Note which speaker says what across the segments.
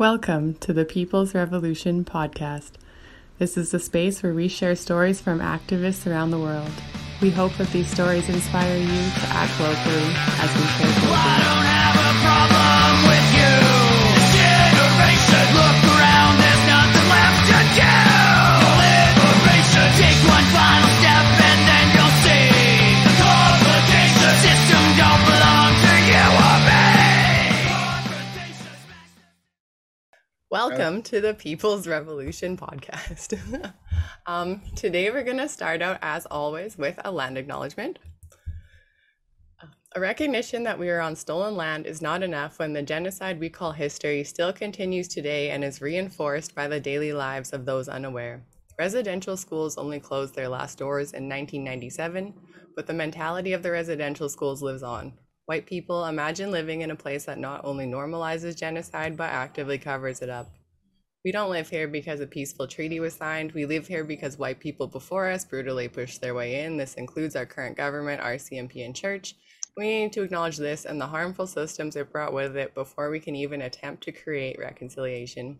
Speaker 1: Welcome to the People's Revolution podcast. This is the space where we share stories from activists around the world. We hope that these stories inspire you to act locally as we
Speaker 2: Well, I
Speaker 1: globally. Welcome to the People's Revolution podcast. um, today we're going to start out, as always, with a land acknowledgement. A recognition that we are on stolen land is not enough when the genocide we call history still continues today and is reinforced by the daily lives of those unaware. Residential schools only closed their last doors in 1997, but the mentality of the residential schools lives on. White people imagine living in a place that not only normalizes genocide but actively covers it up. We don't live here because a peaceful treaty was signed. We live here because white people before us brutally pushed their way in. This includes our current government, RCMP, and church. We need to acknowledge this and the harmful systems it brought with it before we can even attempt to create reconciliation.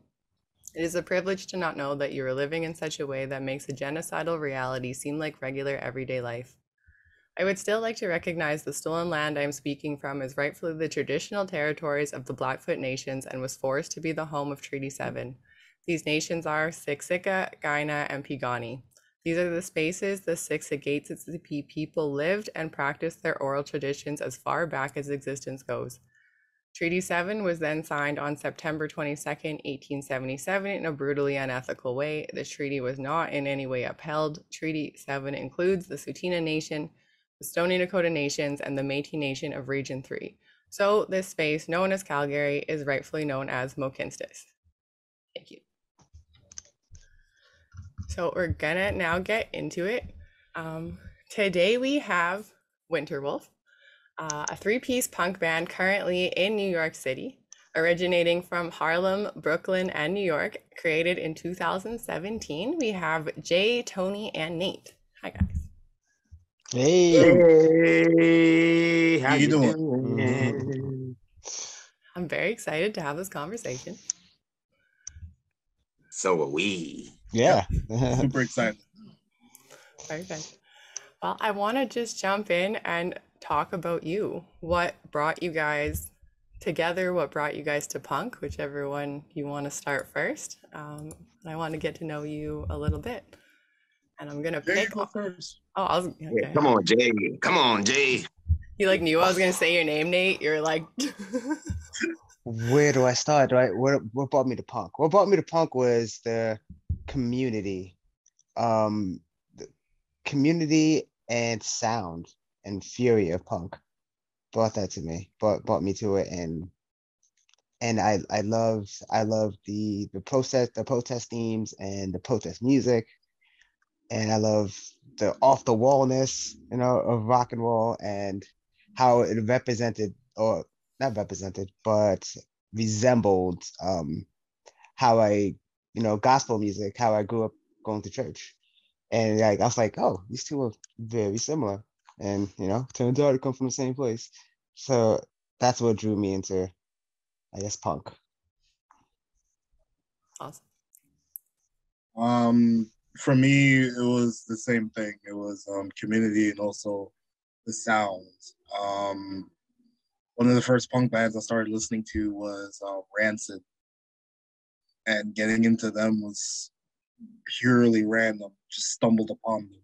Speaker 1: It is a privilege to not know that you are living in such a way that makes a genocidal reality seem like regular everyday life. I would still like to recognize the stolen land I am speaking from is rightfully the traditional territories of the Blackfoot Nations and was forced to be the home of Treaty 7. These nations are Siksika, Kainai, and Piikani. These are the spaces the Siksikaitsitapi people lived and practiced their oral traditions as far back as existence goes. Treaty 7 was then signed on September 22, 1877, in a brutally unethical way. This treaty was not in any way upheld. Treaty 7 includes the Tsuut'ina Nation, the Stoney Nakoda Nations, and the Métis Nation of Region 3. So, this space, known as Calgary, is rightfully known as Mohkinstsis. Thank you. So, we're gonna now get into it. Um, today, we have Winterwolf uh, a three piece punk band currently in New York City, originating from Harlem, Brooklyn, and New York, created in 2017. We have Jay, Tony, and Nate. Hi, guys.
Speaker 3: Hey,
Speaker 4: Hey, how
Speaker 3: How you
Speaker 4: you
Speaker 3: doing?
Speaker 4: doing?
Speaker 1: I'm very excited to have this conversation.
Speaker 4: So are we.
Speaker 3: yeah.
Speaker 5: super excited.
Speaker 1: Perfect. Well, I want to just jump in and talk about you. What brought you guys together? What brought you guys to punk? Whichever one you want to start first. Um, I want to get to know you a little bit. And I'm gonna
Speaker 5: There
Speaker 1: pick.
Speaker 5: go first.
Speaker 1: Oh, I was.
Speaker 4: Yeah, come on, Jay. Come on, Jay.
Speaker 1: You like knew I was gonna say your name, Nate. You're like,
Speaker 3: Where do I start? Right? What what brought me to punk? What brought me to punk was the community, um, the community and sound and fury of punk brought that to me. Brought brought me to it, and and I I love I love the the protest the protest themes and the protest music, and I love the off the wallness you know of rock and roll and how it represented or not represented but resembled um how I you know gospel music how I grew up going to church. And like I was like oh these two are very similar. And you know turns out it come from the same place. So that's what drew me into I guess punk.
Speaker 1: Awesome.
Speaker 5: Um, for me, it was the same thing. It was um, community and also the sounds. Um, one of the first punk bands I started listening to was uh, Rancid, and getting into them was purely random. Just stumbled upon them,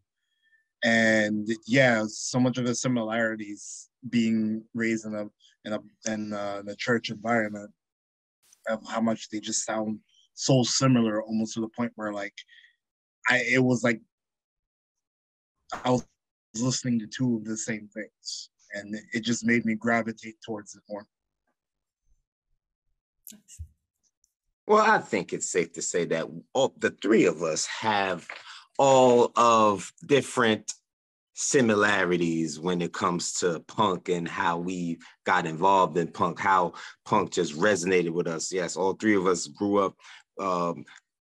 Speaker 5: and yeah, so much of the similarities being raised in a in a in, uh, in a church environment of how much they just sound so similar almost to the point where like I it was like I was listening to two of the same things and it just made me gravitate towards it more.
Speaker 4: Well, I think it's safe to say that all the three of us have all of different similarities when it comes to punk and how we got involved in punk, how punk just resonated with us. Yes, all three of us grew up, um,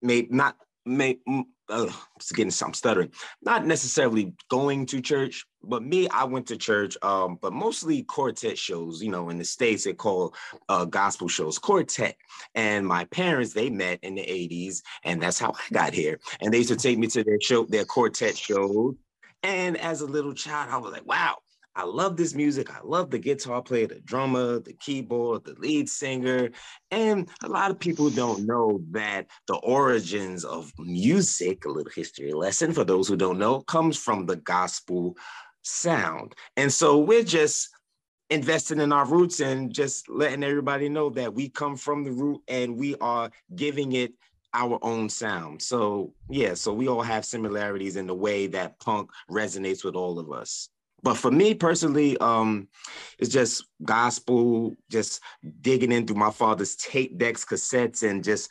Speaker 4: maybe not mm, uh, it's getting I'm stuttering. Not necessarily going to church, but me, I went to church, um, but mostly quartet shows. You know, in the states they call uh, gospel shows quartet. And my parents they met in the '80s, and that's how I got here. And they used to take me to their show, their quartet shows. And as a little child, I was like, wow, I love this music. I love the guitar player, the drummer, the keyboard, the lead singer. And a lot of people don't know that the origins of music, a little history lesson for those who don't know, comes from the gospel sound. And so we're just investing in our roots and just letting everybody know that we come from the root and we are giving it our own sound. So, yeah, so we all have similarities in the way that punk resonates with all of us but for me personally, um, it's just gospel, just digging into my father's tape decks, cassettes, and just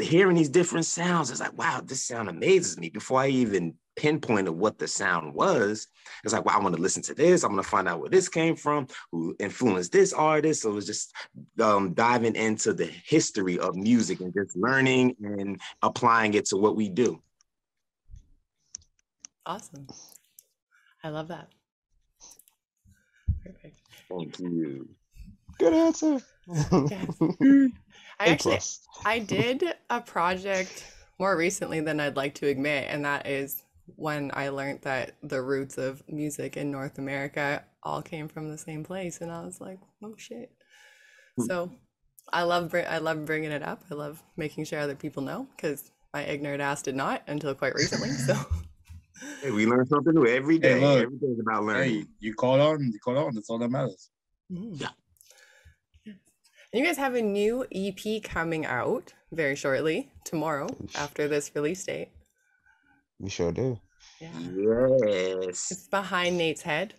Speaker 4: hearing these different sounds. It's like, wow, this sound amazes me. Before I even pinpointed what the sound was, it's like, wow, I want to listen to this. I'm going to find out where this came from, who influenced this artist. So it was just um, diving into the history of music and just learning and applying it to what we do.
Speaker 1: Awesome. I love that. Perfect.
Speaker 4: Thank you.
Speaker 3: Good answer.
Speaker 1: Yes. I
Speaker 3: A
Speaker 1: actually. I did a project more recently than I'd like to admit, and that is when I learned that the roots of music in North America all came from the same place, and I was like, "Oh shit!"
Speaker 4: Hmm.
Speaker 1: So I love I love bringing it up. I love making sure other people know because my ignorant ass did not until quite recently. So
Speaker 4: Hey, we learn something new every day.
Speaker 5: Hey, look.
Speaker 4: every day is about learning.
Speaker 5: Hey, you call on. You call on. That's all that matters.
Speaker 1: Mm.
Speaker 4: Yeah.
Speaker 1: You guys have a new EP coming out very shortly, tomorrow, after this release date.
Speaker 3: We sure do.
Speaker 1: Yeah.
Speaker 4: Yes.
Speaker 1: It's behind Nate's head.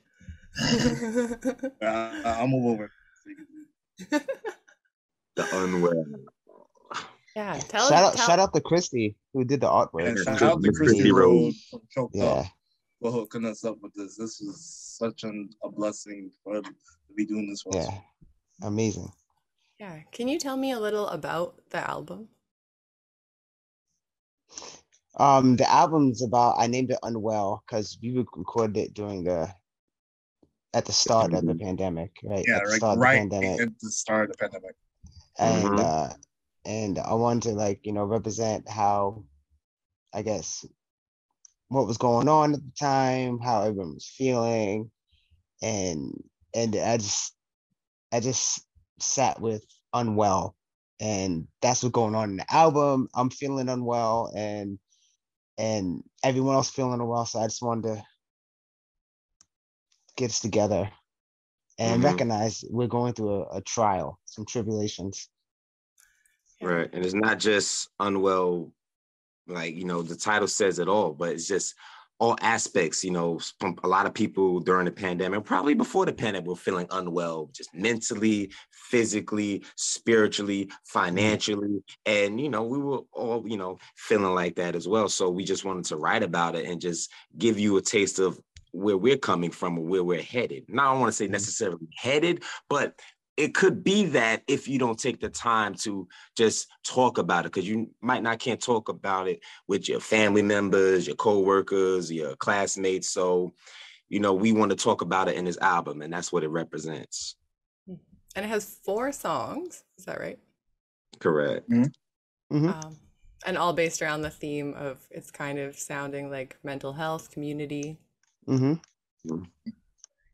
Speaker 5: I, I, I'll move over.
Speaker 4: The unwell.
Speaker 1: Yeah. Tell
Speaker 3: shout out,
Speaker 1: tell-
Speaker 3: shout out to Christy who did the artwork.
Speaker 5: And shout
Speaker 4: Christy-
Speaker 5: out to
Speaker 4: Christy
Speaker 5: Christy
Speaker 4: Rhodes.
Speaker 5: Rhodes from Choked
Speaker 3: Yeah,
Speaker 5: Up for hooking us up with this. This is such an, a blessing for to be doing this for us.
Speaker 3: yeah, amazing.
Speaker 1: Yeah. Can you tell me a little about the album?
Speaker 3: Um, the album's about. I named it Unwell because we recorded it during the at the start of the pandemic, right?
Speaker 5: Yeah,
Speaker 3: at the
Speaker 5: like
Speaker 3: start of the
Speaker 5: right
Speaker 3: pandemic.
Speaker 5: at the start of the pandemic.
Speaker 3: and
Speaker 4: Mhm.
Speaker 3: uh and I wanted to like you know represent how I guess what was going on at the time, how everyone was feeling, and and I just I just sat with unwell, and that's what's going on in the album. I'm feeling unwell, and and everyone else feeling unwell, so I just wanted to get us together and
Speaker 4: Mhm.
Speaker 3: recognize we're going through a, a trial, some tribulations.
Speaker 4: Right. And it's not just unwell, like, you know, the title says it all, but it's just all aspects, you know, from a lot of people during the pandemic, probably before the pandemic, were feeling unwell, just mentally, physically, spiritually, financially. And, you know, we were all, you know, feeling like that as well. So we just wanted to write about it and just give you a taste of where we're coming from or where we're headed. Now, I don't want to say
Speaker 3: Mhm.
Speaker 4: necessarily headed, but it could be that if you don't take the time to just talk about it because you might not can't talk about it with your family members your co-workers your classmates so you know we want to talk about it in this album and that's what it represents
Speaker 1: And it has four songs. Is that right?
Speaker 4: correct
Speaker 3: Mhm.
Speaker 1: Um, and all based around the theme of it's kind of sounding like mental health, community.
Speaker 3: mm-hmm.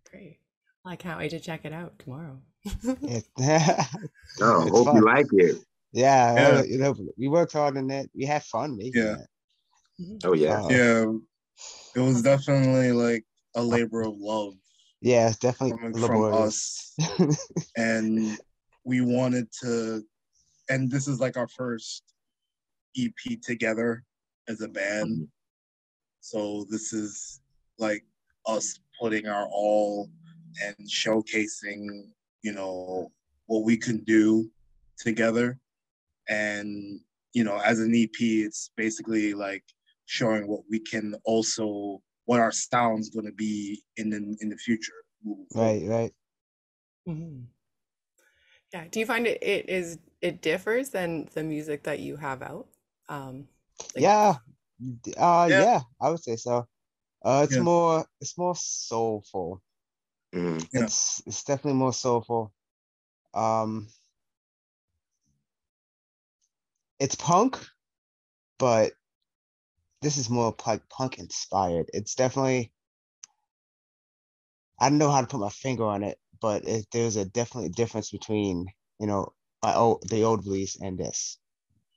Speaker 1: Great. I can't wait to check it out tomorrow.
Speaker 3: Yeah,
Speaker 4: oh hope
Speaker 3: fun.
Speaker 4: you like it
Speaker 3: yeah,
Speaker 5: Yeah.
Speaker 3: uh, you know, we worked hard on it. We had fun making
Speaker 5: Yeah.
Speaker 3: it.
Speaker 4: oh yeah
Speaker 3: Uh,
Speaker 5: Yeah, it was definitely like a labor of love
Speaker 3: yeah, it's definitely
Speaker 5: coming from
Speaker 3: laborious.
Speaker 5: us, and we wanted to. And this is like our first EP together as a band. So this is like us putting our all and showcasing, you know, what we can do together. And, you know, as an EP, it's basically like showing what we can also what our sound's gonna be in the in the future. moving forward.
Speaker 3: right, right.
Speaker 1: Mhm. Yeah. Do you find it, it is it differs than the music that you have out? Um, Like-
Speaker 3: yeah, uh,
Speaker 5: Yeah.
Speaker 3: yeah. I would say so. Uh, it's
Speaker 5: Yeah.
Speaker 3: more, it's more soulful.
Speaker 5: Yeah.
Speaker 3: It's it's definitely more soulful. Um, it's punk, but this is more like punk inspired. It's definitely. I don't know how to put my finger on it, but it, there's a definitely difference between you know my old the old release and this.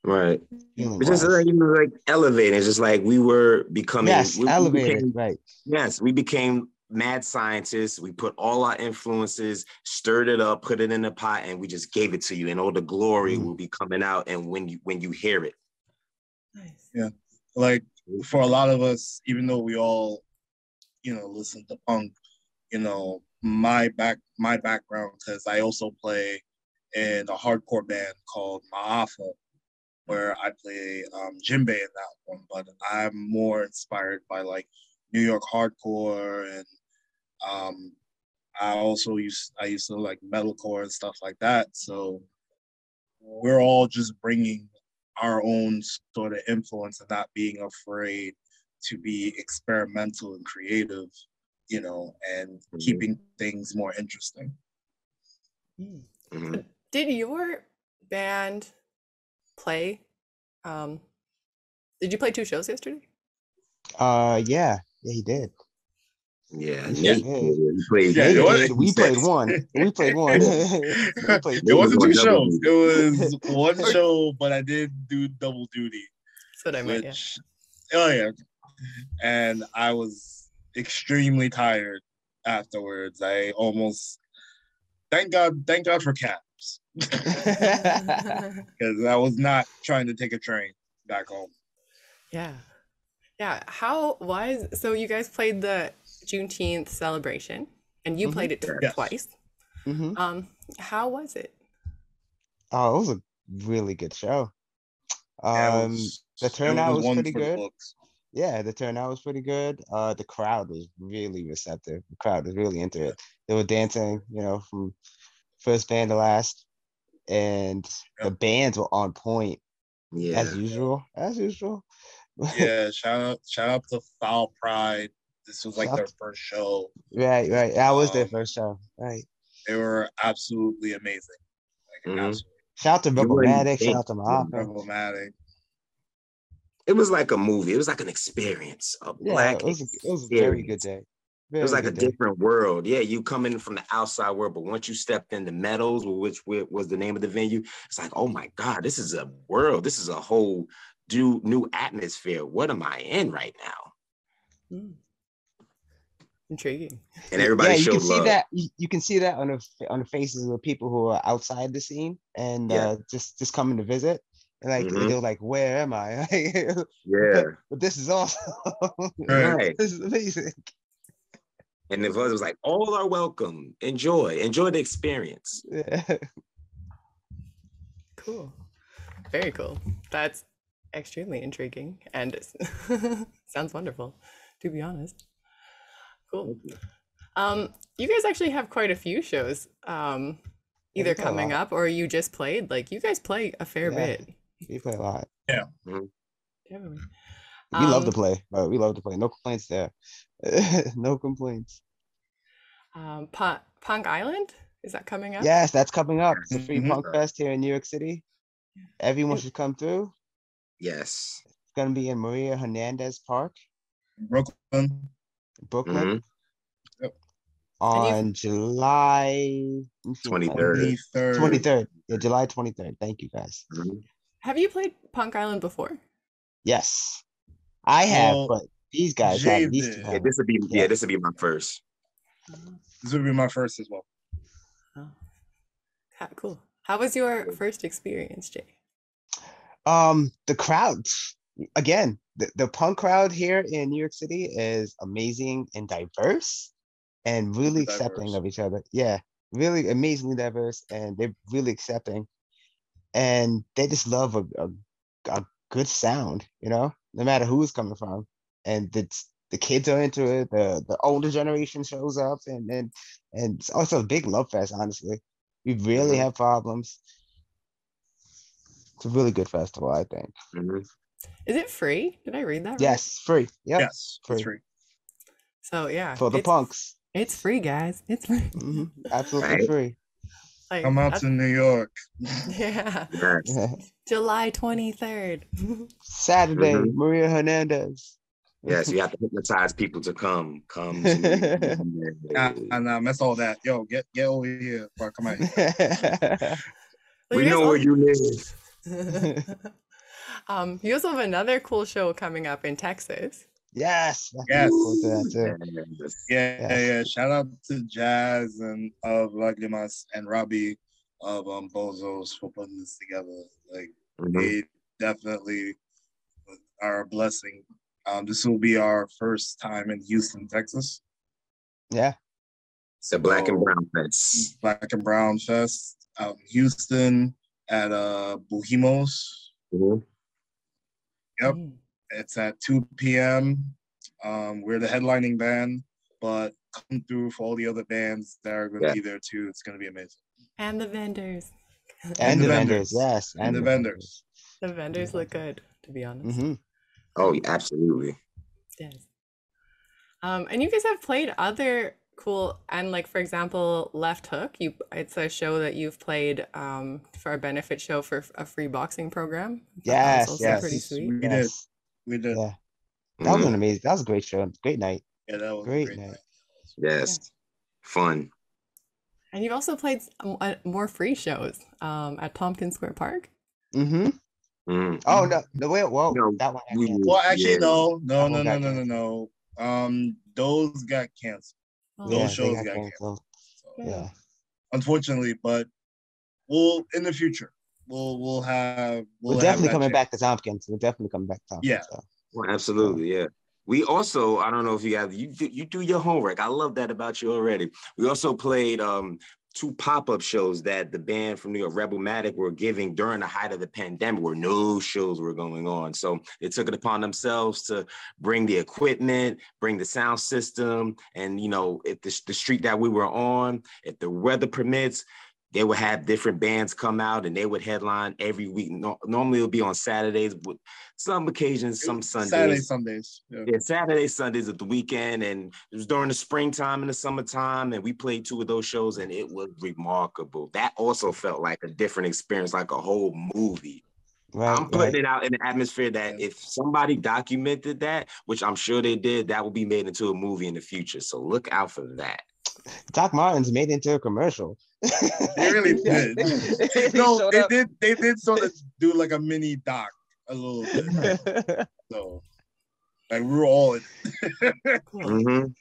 Speaker 4: Right.
Speaker 3: feeling
Speaker 4: It's just like, you know, like elevating. It's just like we were becoming
Speaker 3: yes,
Speaker 4: we- we
Speaker 3: elevated,
Speaker 4: became-
Speaker 3: right?
Speaker 4: Yes, we became mad scientists. We put all our influences, stirred it up, put it in the pot, and we just gave it to you. And all the glory
Speaker 3: Mm.
Speaker 4: will be coming out. And when you when you hear it,
Speaker 1: Nice.
Speaker 5: Yeah. like for a lot of us, even though we all, you know, listen to punk, you know, my back my background because I also play in a hardcore band called Maafa, where I play um, djembe in that one. But I'm more inspired by like New York hardcore, and um, I also used I used to like metalcore and stuff like that. So we're all just bringing our own sort of influence and not being afraid to be experimental and creative, you know, and
Speaker 4: Mhm.
Speaker 5: keeping things more interesting.
Speaker 1: Mm.
Speaker 4: Mhm.
Speaker 1: Did your band play? Um, did you play two shows yesterday?
Speaker 3: Uh, yeah, yeah, he did.
Speaker 4: Yeah,
Speaker 3: Yeah.
Speaker 4: Nate, he played.
Speaker 5: Yeah, was-
Speaker 3: We played one. We played one. We played
Speaker 5: it wasn't two shows.
Speaker 4: duty.
Speaker 5: It was one show, but I did do double duty,
Speaker 1: That's what I meant. Yeah.
Speaker 5: oh yeah, and I was extremely tired afterwards. I almost thank God, thank God for cabs because I was not trying to take a train back home.
Speaker 1: yeah. Yeah. How was so you guys played the Juneteenth celebration and you
Speaker 3: Mhm.
Speaker 1: played it
Speaker 5: Yes.
Speaker 1: twice.
Speaker 3: hmm
Speaker 1: Um, how was it?
Speaker 3: Oh, it was a really good show. Um,
Speaker 5: was-
Speaker 3: the turnout was
Speaker 5: one
Speaker 3: pretty
Speaker 5: for the
Speaker 3: good. yeah, the turnout was pretty good. Uh, the crowd was really receptive. The crowd was really into it. They were dancing, you know, from first band to last, and the bands were on point
Speaker 4: Yeah,
Speaker 3: as usual. As usual.
Speaker 5: Yeah, shout out, shout out to Foul Pride. This was like their first show.
Speaker 3: right, right. That was their
Speaker 5: Um,
Speaker 3: first show. Right.
Speaker 5: They were absolutely amazing. Like
Speaker 4: Mhm.
Speaker 5: absolutely
Speaker 3: Shout out to
Speaker 4: You
Speaker 3: Rebelmatic. Shout out to Mahapa.
Speaker 5: problematic.
Speaker 4: it was like a movie. It was like an experience. A
Speaker 3: Yeah,
Speaker 4: black
Speaker 3: it was. A, it was a very good
Speaker 4: experience.
Speaker 3: day.
Speaker 4: It was like a
Speaker 3: day.
Speaker 4: different world. Yeah, you come in from the outside world, but once you stepped into Meadows, which was the name of the venue, it's like, oh my God, this is a world. This is a whole new new atmosphere. What am I in right now?
Speaker 1: Mm. Intriguing.
Speaker 4: And everybody
Speaker 3: yeah, you
Speaker 4: showed
Speaker 3: can see that. You, you can see that on the on the faces of the people who are outside the scene and
Speaker 4: Yeah.
Speaker 3: uh, just just coming to visit. And like
Speaker 4: Mhm.
Speaker 3: they're like, "Where am I?"
Speaker 4: Yeah,
Speaker 3: but this is awesome.
Speaker 4: right.
Speaker 3: this is amazing.
Speaker 4: And the buzz was like, all are welcome. Enjoy, enjoy the experience.
Speaker 3: Yeah.
Speaker 1: Cool. Very cool. That's extremely intriguing and sounds wonderful, to be honest. Cool. Um, you guys actually have quite a few shows um, either
Speaker 3: we got a
Speaker 1: coming up or you just played. Like you guys play a fair
Speaker 3: Yeah.
Speaker 1: bit.
Speaker 3: We play a lot.
Speaker 1: Definitely.
Speaker 3: We love to
Speaker 1: Um,
Speaker 3: play. But we love to play. No complaints there. no complaints.
Speaker 1: Um, Pu- Punk Island is that coming up?
Speaker 3: Yes, that's coming up. It's a free
Speaker 5: Mhm.
Speaker 3: punk fest here in New York City. Everyone
Speaker 1: And-
Speaker 3: should come through.
Speaker 4: Yes.
Speaker 3: It's gonna be in Maria Hernandez Park,
Speaker 5: Brooklyn.
Speaker 3: Brooklyn,
Speaker 4: Mhm.
Speaker 1: And
Speaker 3: on July
Speaker 4: 23rd.
Speaker 5: 23rd.
Speaker 3: 23rd. Yeah, July 23rd. Thank you guys.
Speaker 4: Mhm.
Speaker 1: Have you played Punk Island before?
Speaker 3: Yes, I have,
Speaker 5: Well,
Speaker 3: but these guys have. These two
Speaker 5: did.
Speaker 4: Yeah, this would be yeah,
Speaker 3: Yeah.
Speaker 4: this would be my first.
Speaker 5: This would be my first as well.
Speaker 1: Oh. Cool. How was your first experience, Jay?
Speaker 3: Um, the crowds again, the, the punk crowd here in New York City is amazing and diverse and really
Speaker 5: Super
Speaker 3: accepting of each other. Yeah, really amazingly diverse and they're really accepting. And they just love a, a, a good sound, you know, no matter who's coming from. And the, the kids are into it, the, the older generation shows up and and, and it's also a big love fest, honestly. We really
Speaker 4: Mhm.
Speaker 3: have problems. It's a really good festival, I think.
Speaker 4: Mhm.
Speaker 1: Is it free? Did I read that? right?
Speaker 3: Yes, free. Yep.
Speaker 5: Yes,
Speaker 3: free.
Speaker 5: free.
Speaker 1: So yeah,
Speaker 3: For the
Speaker 1: it's,
Speaker 3: punks.
Speaker 1: It's free, guys. It's free.
Speaker 3: hmm Absolutely
Speaker 4: Right.
Speaker 3: free.
Speaker 1: Like,
Speaker 5: Come out to New York.
Speaker 1: yeah,
Speaker 4: Yes.
Speaker 1: July twenty third.
Speaker 3: Saturday,
Speaker 4: Mhm.
Speaker 3: Maria Hernandez.
Speaker 4: Yes, you have to hypnotize people to come. Come. To
Speaker 5: Nah,
Speaker 4: me.
Speaker 5: nah, nah, mess all that. Yo, get get over here. Bro, come on.
Speaker 4: we know where you live.
Speaker 1: Um, you also have another cool show coming up in Texas.
Speaker 3: yes.
Speaker 5: Yes.
Speaker 3: look forward to that too.
Speaker 4: Yes.
Speaker 5: Yeah,
Speaker 3: Yes.
Speaker 5: yeah, yeah. Shout out to Jazz and of Lagrimas and Robbie of um Bozos for putting this together. Like
Speaker 4: Mhm.
Speaker 5: they definitely are a blessing. Um, this will be our first time in Houston, Texas.
Speaker 3: Yeah.
Speaker 4: It's a black and brown fence.
Speaker 5: Black and Brown Fest out in Houston at uh Bohemos.
Speaker 4: Mhm.
Speaker 5: Yep.
Speaker 1: Mm.
Speaker 5: It's at 2 p.m. Um, we're the headlining band, but come through for all the other bands that are going to
Speaker 4: Yeah.
Speaker 5: be there too. It's going to be amazing.
Speaker 1: And the vendors.
Speaker 3: And,
Speaker 5: the
Speaker 3: the
Speaker 5: vendors.
Speaker 3: vendors, yes.
Speaker 5: And the vendors.
Speaker 1: The vendors look good, to be honest.
Speaker 3: Mm-hmm.
Speaker 4: Oh, absolutely.
Speaker 1: Yes. Um, and you guys have played other cool and like for example, Left Hook. You it's a show that you've played um for a benefit show for a free boxing program. I thought that was
Speaker 3: Yes, yes.
Speaker 1: pretty sweet.
Speaker 5: We did.
Speaker 3: Yes.
Speaker 5: We did.
Speaker 3: Yeah. That was
Speaker 4: Mhm.
Speaker 3: an amazing. That was a great show. Great night.
Speaker 5: Yeah, that was
Speaker 3: Great
Speaker 5: great.
Speaker 3: night.
Speaker 5: night.
Speaker 4: Yes. Fun.
Speaker 1: And you've also played s- m- uh, more free shows um at Tompkins Square Park.
Speaker 3: Mm-hmm.
Speaker 4: Mhm.
Speaker 3: Oh no, no wait, well,
Speaker 4: No,
Speaker 3: that one. I
Speaker 4: we-
Speaker 3: canceled.
Speaker 5: Well, actually,
Speaker 4: Yeah.
Speaker 5: no, no, no, no, no, no, no. Um, those got canceled.
Speaker 1: Oh,
Speaker 5: Those
Speaker 3: yeah,
Speaker 5: shows
Speaker 3: they got
Speaker 5: got
Speaker 3: canceled.
Speaker 5: So,
Speaker 3: Yeah.
Speaker 5: unfortunately, but we'll in the future we'll we'll have we'll
Speaker 3: We're
Speaker 5: have
Speaker 3: definitely
Speaker 5: that
Speaker 3: coming
Speaker 5: chance.
Speaker 3: back to Tompkins. We're definitely coming back to Tompkins.
Speaker 5: Yeah.
Speaker 3: so.
Speaker 4: Well, absolutely, yeah. We also, I don't know if you have you do, you do your homework. I love that about you already. We also played um two pop-up shows that the band from New York, Rebelmatic, were giving during the height of the pandemic, where no shows were going on. So they took it upon themselves to bring the equipment, bring the sound system, and you know, if the, the street that we were on, if the weather permits, they would have different bands come out and they would headline every week. No, normally it would be on Saturdays, with some occasions, some Sundays.
Speaker 5: Saturday, Sundays. Yeah.
Speaker 4: Yeah, Saturday, Sundays at the weekend, and it was during the springtime and the summertime, and we played two of those shows, and it was remarkable. That also felt like a different experience, like a whole movie.
Speaker 3: Right.
Speaker 4: I'm putting
Speaker 3: right.
Speaker 4: it out in the atmosphere that if somebody documented that, which I'm sure they did, that will be made into a movie in the future. So look out for that.
Speaker 3: Doc Martens made it into a commercial.
Speaker 5: They really did.
Speaker 3: They
Speaker 5: No, they
Speaker 3: up.
Speaker 5: did. They did sort of do like a mini doc a little bit. So, like we were all in.
Speaker 1: Cool.
Speaker 4: Mhm.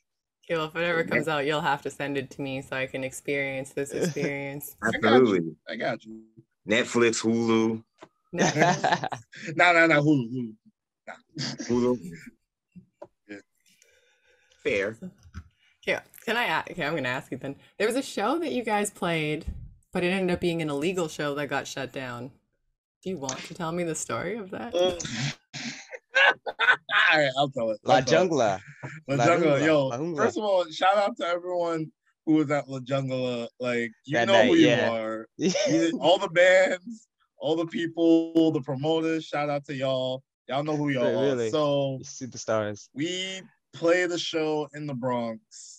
Speaker 1: Okay, well, if it ever comes out, you'll have to send it to me so I can experience this experience.
Speaker 5: got you.
Speaker 4: Absolutely.
Speaker 5: I got you.
Speaker 4: Netflix, Hulu,
Speaker 1: No.
Speaker 5: No, no, no. Hulu, Hulu.
Speaker 4: Hulu.
Speaker 5: Yeah.
Speaker 4: Fair.
Speaker 1: Okay, can I? a- Okay, I'm gonna ask you then. There was a show that you guys played, but it ended up being an illegal show that got shut down. Do you want to tell me the story of that? Mm.
Speaker 5: All right, I'll tell it.
Speaker 3: La
Speaker 5: I'll tell it.
Speaker 3: Jungla.
Speaker 5: La
Speaker 3: La
Speaker 5: Jungla,
Speaker 3: Jungla,
Speaker 5: yo.
Speaker 3: La Jungla.
Speaker 5: First of all, shout out to everyone who was at La Jungla. Like, you
Speaker 3: That
Speaker 5: know
Speaker 3: night,
Speaker 5: who you
Speaker 3: yeah.
Speaker 5: are. You- all the bands, all the people, the promoters. Shout out to y'all. Y'all know who y'all
Speaker 3: Really?
Speaker 5: are. So
Speaker 3: Superstars.
Speaker 5: we played the show in the Bronx.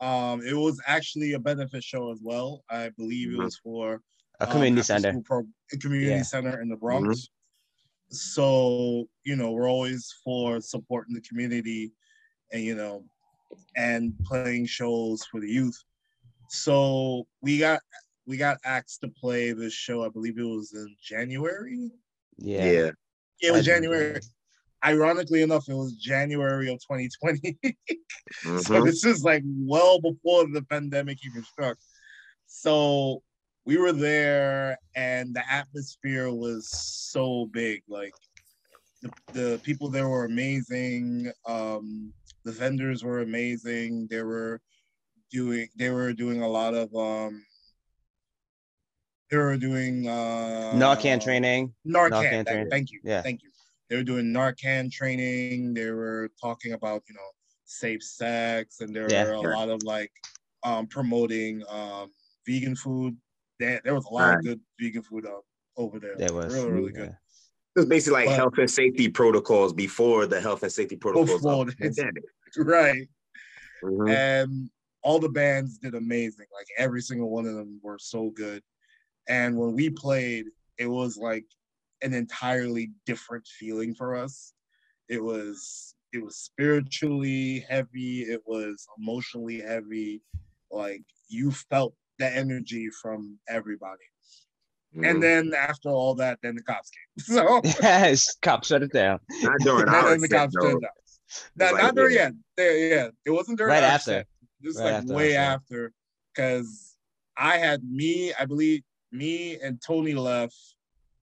Speaker 5: Um, it was actually a benefit show as well. I believe
Speaker 4: Mhm.
Speaker 5: it was for
Speaker 3: A
Speaker 5: um,
Speaker 3: community
Speaker 5: after
Speaker 3: center.
Speaker 5: Pro- a community
Speaker 3: Yeah.
Speaker 5: center in the Bronx. So you know we're always for supporting the community, and you know, and playing shows for the youth. So we got we got asked to play this show. I believe it was in January.
Speaker 3: Yeah.
Speaker 4: Yeah.
Speaker 5: It was January. Ironically enough, it was January of 2020. so
Speaker 4: Mhm.
Speaker 5: this is like well before the pandemic even struck. So we were there and the atmosphere was so big. Like the, the people there were amazing. Um, the vendors were amazing. They were doing they were doing a lot of um they were doing uh
Speaker 3: Narcan training.
Speaker 5: Narcan,
Speaker 3: Narcan training.
Speaker 5: thank you.
Speaker 3: Yeah.
Speaker 5: Thank you. They were doing Narcan training. They were talking about, you know, safe sex, and there
Speaker 3: Yeah.
Speaker 5: were a
Speaker 4: Yeah.
Speaker 5: lot of like um promoting um vegan food. There, there was a lot
Speaker 4: Right.
Speaker 5: of good vegan food over there.
Speaker 3: That was.
Speaker 5: really, really
Speaker 3: yeah.
Speaker 5: good.
Speaker 4: It was basically like
Speaker 5: But-
Speaker 4: health and safety protocols before the health and safety protocols.
Speaker 5: Before
Speaker 4: of the
Speaker 5: the-
Speaker 4: pandemic.
Speaker 5: right.
Speaker 4: Mhm.
Speaker 5: and all the bands did amazing. Like every single one of them were so good. And when we played, it was like an entirely different feeling for us. It was it was spiritually heavy, it was emotionally heavy. Like you felt the energy from everybody.
Speaker 4: Mhm.
Speaker 5: And then after all that, then the cops came. So
Speaker 3: yes, cop shut it down.
Speaker 4: not during
Speaker 5: and
Speaker 4: our
Speaker 5: then the
Speaker 4: set,
Speaker 5: cops
Speaker 4: though.
Speaker 5: turned out. Not,
Speaker 4: like,
Speaker 5: not during
Speaker 4: yeah.
Speaker 5: yet. There, yeah, it wasn't during
Speaker 3: Right
Speaker 5: our
Speaker 3: after.
Speaker 5: set. Just
Speaker 3: Right
Speaker 5: like
Speaker 3: after
Speaker 5: way after, because I had me, I believe me and Tony left.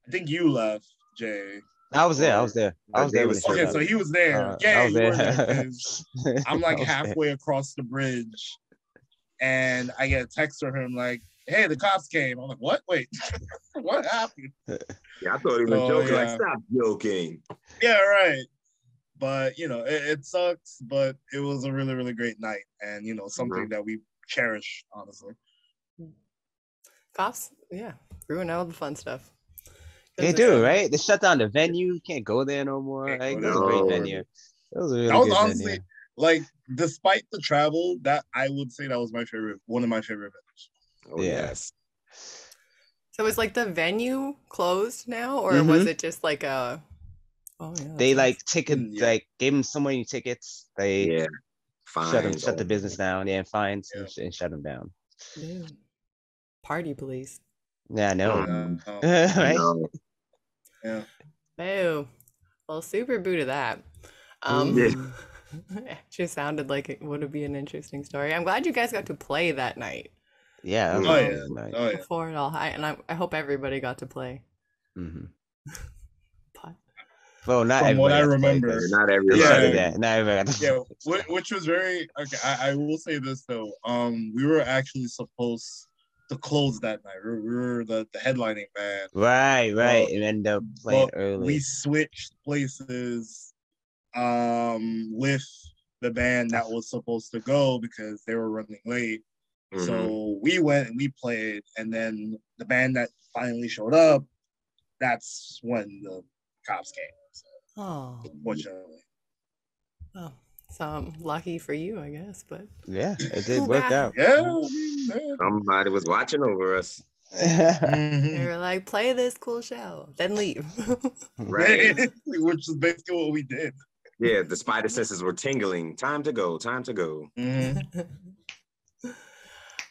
Speaker 5: I think you left, Jay.
Speaker 3: I was there. I was there. I was there
Speaker 4: was
Speaker 5: Okay, so he was there.
Speaker 3: Uh,
Speaker 5: yeah,
Speaker 3: I was
Speaker 5: you were
Speaker 3: there.
Speaker 5: there. 'cause I'm like
Speaker 3: I was there.
Speaker 5: halfway across the bridge, and I get a text from him like, "Hey, the cops came." I'm like, "What? Wait, what happened?"
Speaker 4: Yeah, I thought he was
Speaker 5: Oh,
Speaker 4: joking. Like,
Speaker 5: yeah.
Speaker 4: stop joking.
Speaker 5: Yeah, right. But you know, it, it sucks, but it was a really, really great night, and you know, something
Speaker 3: Mm-hmm.
Speaker 5: that we cherish, honestly.
Speaker 1: Cops, yeah, ruin all the fun stuff. 'Cause
Speaker 3: They do,
Speaker 1: um,
Speaker 3: right? They shut down the venue. You can't go there no more.
Speaker 5: Can't
Speaker 3: Like,
Speaker 5: go
Speaker 3: it was a great venue. It was a really
Speaker 5: That was
Speaker 3: good
Speaker 5: honestly
Speaker 3: venue.
Speaker 5: like, despite the travel, that I would say that was my favorite, one of my favorite venues.
Speaker 4: Oh,
Speaker 3: Yeah.
Speaker 4: yes.
Speaker 1: So is like the venue closed now, or
Speaker 3: Mhm.
Speaker 1: was it just like a? Oh yeah.
Speaker 3: They like ticket,
Speaker 5: Mm, yeah.
Speaker 3: like gave them so many tickets. They
Speaker 4: Yeah. Fine.
Speaker 3: shut them, shut the business down. Yeah, and fines
Speaker 5: Yeah.
Speaker 3: and, sh- and shut them down.
Speaker 1: nice. Party police.
Speaker 3: Yeah,
Speaker 4: no.
Speaker 5: Uh,
Speaker 4: I
Speaker 3: right?
Speaker 4: know.
Speaker 5: Yeah.
Speaker 1: Oh, well, super boo to that. Um,
Speaker 4: Yeah.
Speaker 1: it just sounded like it would be an interesting story. I'm glad you guys got to play that night
Speaker 3: Yeah. that
Speaker 4: Oh,
Speaker 5: yeah.
Speaker 3: good night.
Speaker 5: Oh yeah.
Speaker 1: before it all. I, and I, I hope everybody got to play.
Speaker 3: Mhm.
Speaker 1: But
Speaker 3: Well, not
Speaker 5: From what I
Speaker 3: got to play,
Speaker 5: remember-
Speaker 4: Not everybody.
Speaker 3: shut it
Speaker 5: Yeah.
Speaker 3: Not everybody
Speaker 5: Yeah, which, which was very okay. I, I will say this though. Um, we were actually supposed to close that night. We were, the, the headlining band.
Speaker 3: Right, right.
Speaker 5: Well,
Speaker 3: and end up playing
Speaker 5: but
Speaker 3: early.
Speaker 5: We switched places um with the band that was supposed to go because they were running late.
Speaker 4: Mhm.
Speaker 5: So we went and we played, and then the band that finally showed up, that's when the cops came. So,
Speaker 1: oh,
Speaker 5: unfortunately.
Speaker 1: oh, so um, lucky for you, I guess. But
Speaker 3: yeah, it did work out.
Speaker 5: Yeah, I mean, yeah.
Speaker 4: Somebody was watching over us.
Speaker 1: They were like, "Play this cool show, then leave."
Speaker 4: Right.
Speaker 5: Which is basically what we did.
Speaker 4: yeah, the spider senses were tingling. Time to go. Time to go.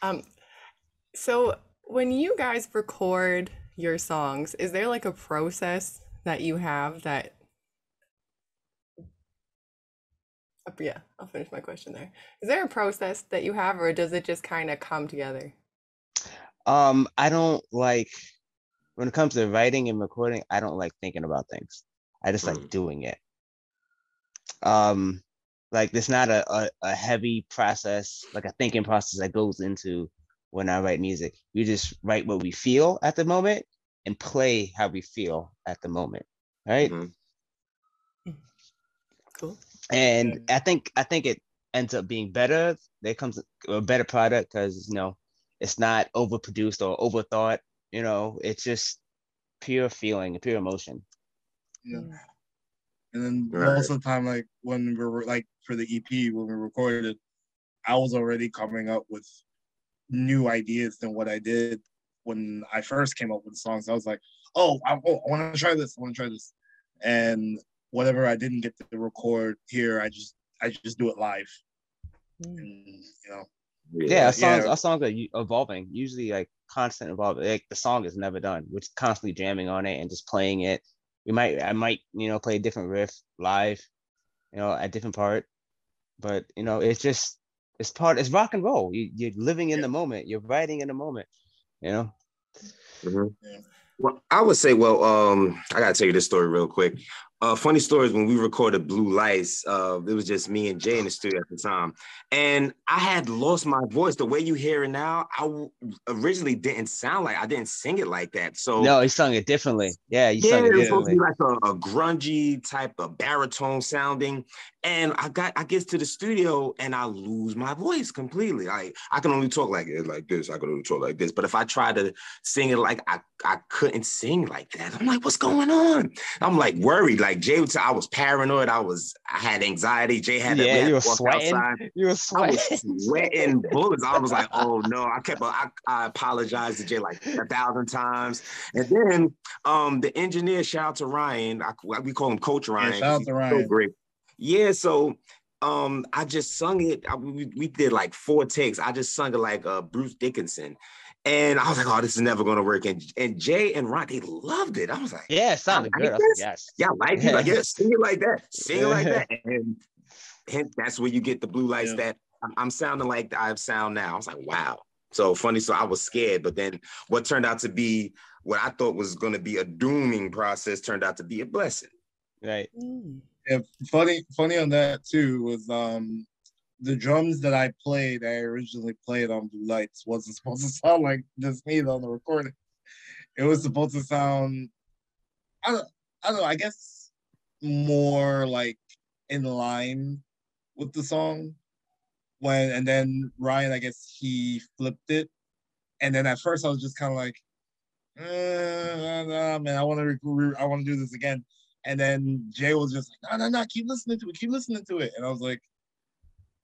Speaker 1: um, so when you guys record your songs, is there like a process that you have that? Uh, Yeah, I'll finish my question there. Is there a process that you have, or does it just kind of come together?
Speaker 3: Um, I don't like when it comes to writing and recording, I don't like thinking about things. I just like
Speaker 4: Mm.
Speaker 3: doing it. Um, like there's not a, a, a heavy process, like a thinking process that goes into when I write music. We just write what we feel at the moment and play how we feel at the moment. Right.
Speaker 4: Mhm.
Speaker 1: Cool.
Speaker 3: And I think I think it ends up being better. There comes a better product because you know it's not overproduced or overthought. You know, it's just pure feeling, pure emotion.
Speaker 5: Yeah.
Speaker 1: Yeah.
Speaker 5: And then
Speaker 4: Right.
Speaker 5: most of the time, like when we were like for the EP when we recorded, I was already coming up with new ideas than what I did when I first came up with the songs. I was like, oh, I, oh, I want to try this. I want to try this. And whatever I didn't get to record here, I just I just do it live.
Speaker 1: Mm.
Speaker 5: And you know,
Speaker 3: Yeah, our songs,
Speaker 5: yeah.
Speaker 3: our songs are evolving. Usually, like constant evolving. Like the song is never done. We're just constantly jamming on it and just playing it. We might, I might, you know, play a different riff live, you know, at different part. But you know, it's just it's part. It's rock and roll. You, you're living in
Speaker 5: Yeah.
Speaker 3: the moment. You're writing in the moment. You know.
Speaker 4: Mhm.
Speaker 5: Yeah.
Speaker 4: Well, I would say, well, um, I gotta tell you this story real quick. Uh, funny stories when we recorded Blue Lights, uh, it was just me and Jay in the studio at the time. And I had lost my voice. The way you hear it now, I w- originally didn't sound like I didn't sing it like that. So
Speaker 3: No, he sung it differently. Yeah, he
Speaker 4: yeah,
Speaker 3: sung it
Speaker 4: it was supposed to be like a, a grungy type of baritone sounding. And I got I get to the studio and I lose my voice completely. Like I can only talk like it like this. I can only talk like this. But if I try to sing it like I, I couldn't sing like that. I'm like, what's going on? I'm like worried. Like Jay would say I was paranoid. I was I had anxiety. Jay had to
Speaker 3: Yeah,
Speaker 4: we
Speaker 3: you were
Speaker 4: walk
Speaker 3: sweating.
Speaker 4: outside.
Speaker 3: You were
Speaker 4: I was sweating bullets. I was like, oh no. I kept I, I apologized to Jay like a thousand times. And then um the engineer, shout out to Ryan. I, we call him Coach Ryan.
Speaker 5: shout out
Speaker 4: He's
Speaker 5: to
Speaker 4: so
Speaker 5: Ryan.
Speaker 4: great. Yeah, so um I just sung it. I, we, we did like four takes. I just sung it like uh Bruce Dickinson. And I was like, oh, this is never gonna work. And and Jay and Ryan, they loved it. I was like,
Speaker 3: yeah, it sounded
Speaker 4: I
Speaker 3: good.
Speaker 4: Like this.
Speaker 3: yes.
Speaker 4: yeah, I like it. Like, yeah, sing it like that. Sing it like that. And, and that's where you get the blue lights
Speaker 5: Yeah.
Speaker 4: that I'm, I'm sounding like I have sound now. I was like, wow. So funny. So I was scared, but then what turned out to be what I thought was going to be a dooming process turned out to be a blessing.
Speaker 3: Right.
Speaker 1: Mm.
Speaker 5: Yeah, funny, funny on that too was um the drums that I played, I originally played on Blue Lights, wasn't supposed to sound like this me on the recording. It was supposed to sound, I don't, I don't know, I guess more like in line with the song. When and then Ryan, I guess he flipped it, and then at first I was just kind of like, uh, nah, man, I want to, re- I want to do this again. And then Jay was just like, no, no, no, keep listening to it, keep listening to it. And I was like,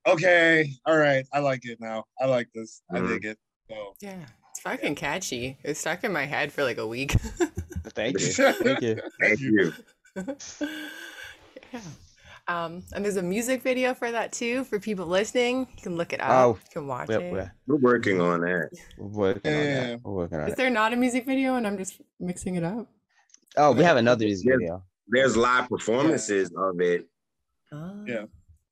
Speaker 5: okay, all right, I like it now. I like this. I
Speaker 4: Mhm.
Speaker 5: dig it. So
Speaker 1: Yeah, it's fucking catchy. It stuck in my head for like a week.
Speaker 3: Thank you. Thank you.
Speaker 4: Thank you.
Speaker 1: yeah. Um, and there's a music video for that too for people listening. You can look it up.
Speaker 3: Oh,
Speaker 1: you can watch
Speaker 3: We're,
Speaker 1: it.
Speaker 3: we're,
Speaker 4: We're working on that.
Speaker 3: we're working on
Speaker 5: Yeah.
Speaker 3: that. We're working on
Speaker 1: Is
Speaker 3: it.
Speaker 1: there not a music video and I'm just mixing it up?
Speaker 3: Oh, we have another music
Speaker 4: Yeah.
Speaker 3: video.
Speaker 4: There's live performances of it.
Speaker 1: Oh.
Speaker 5: Yeah.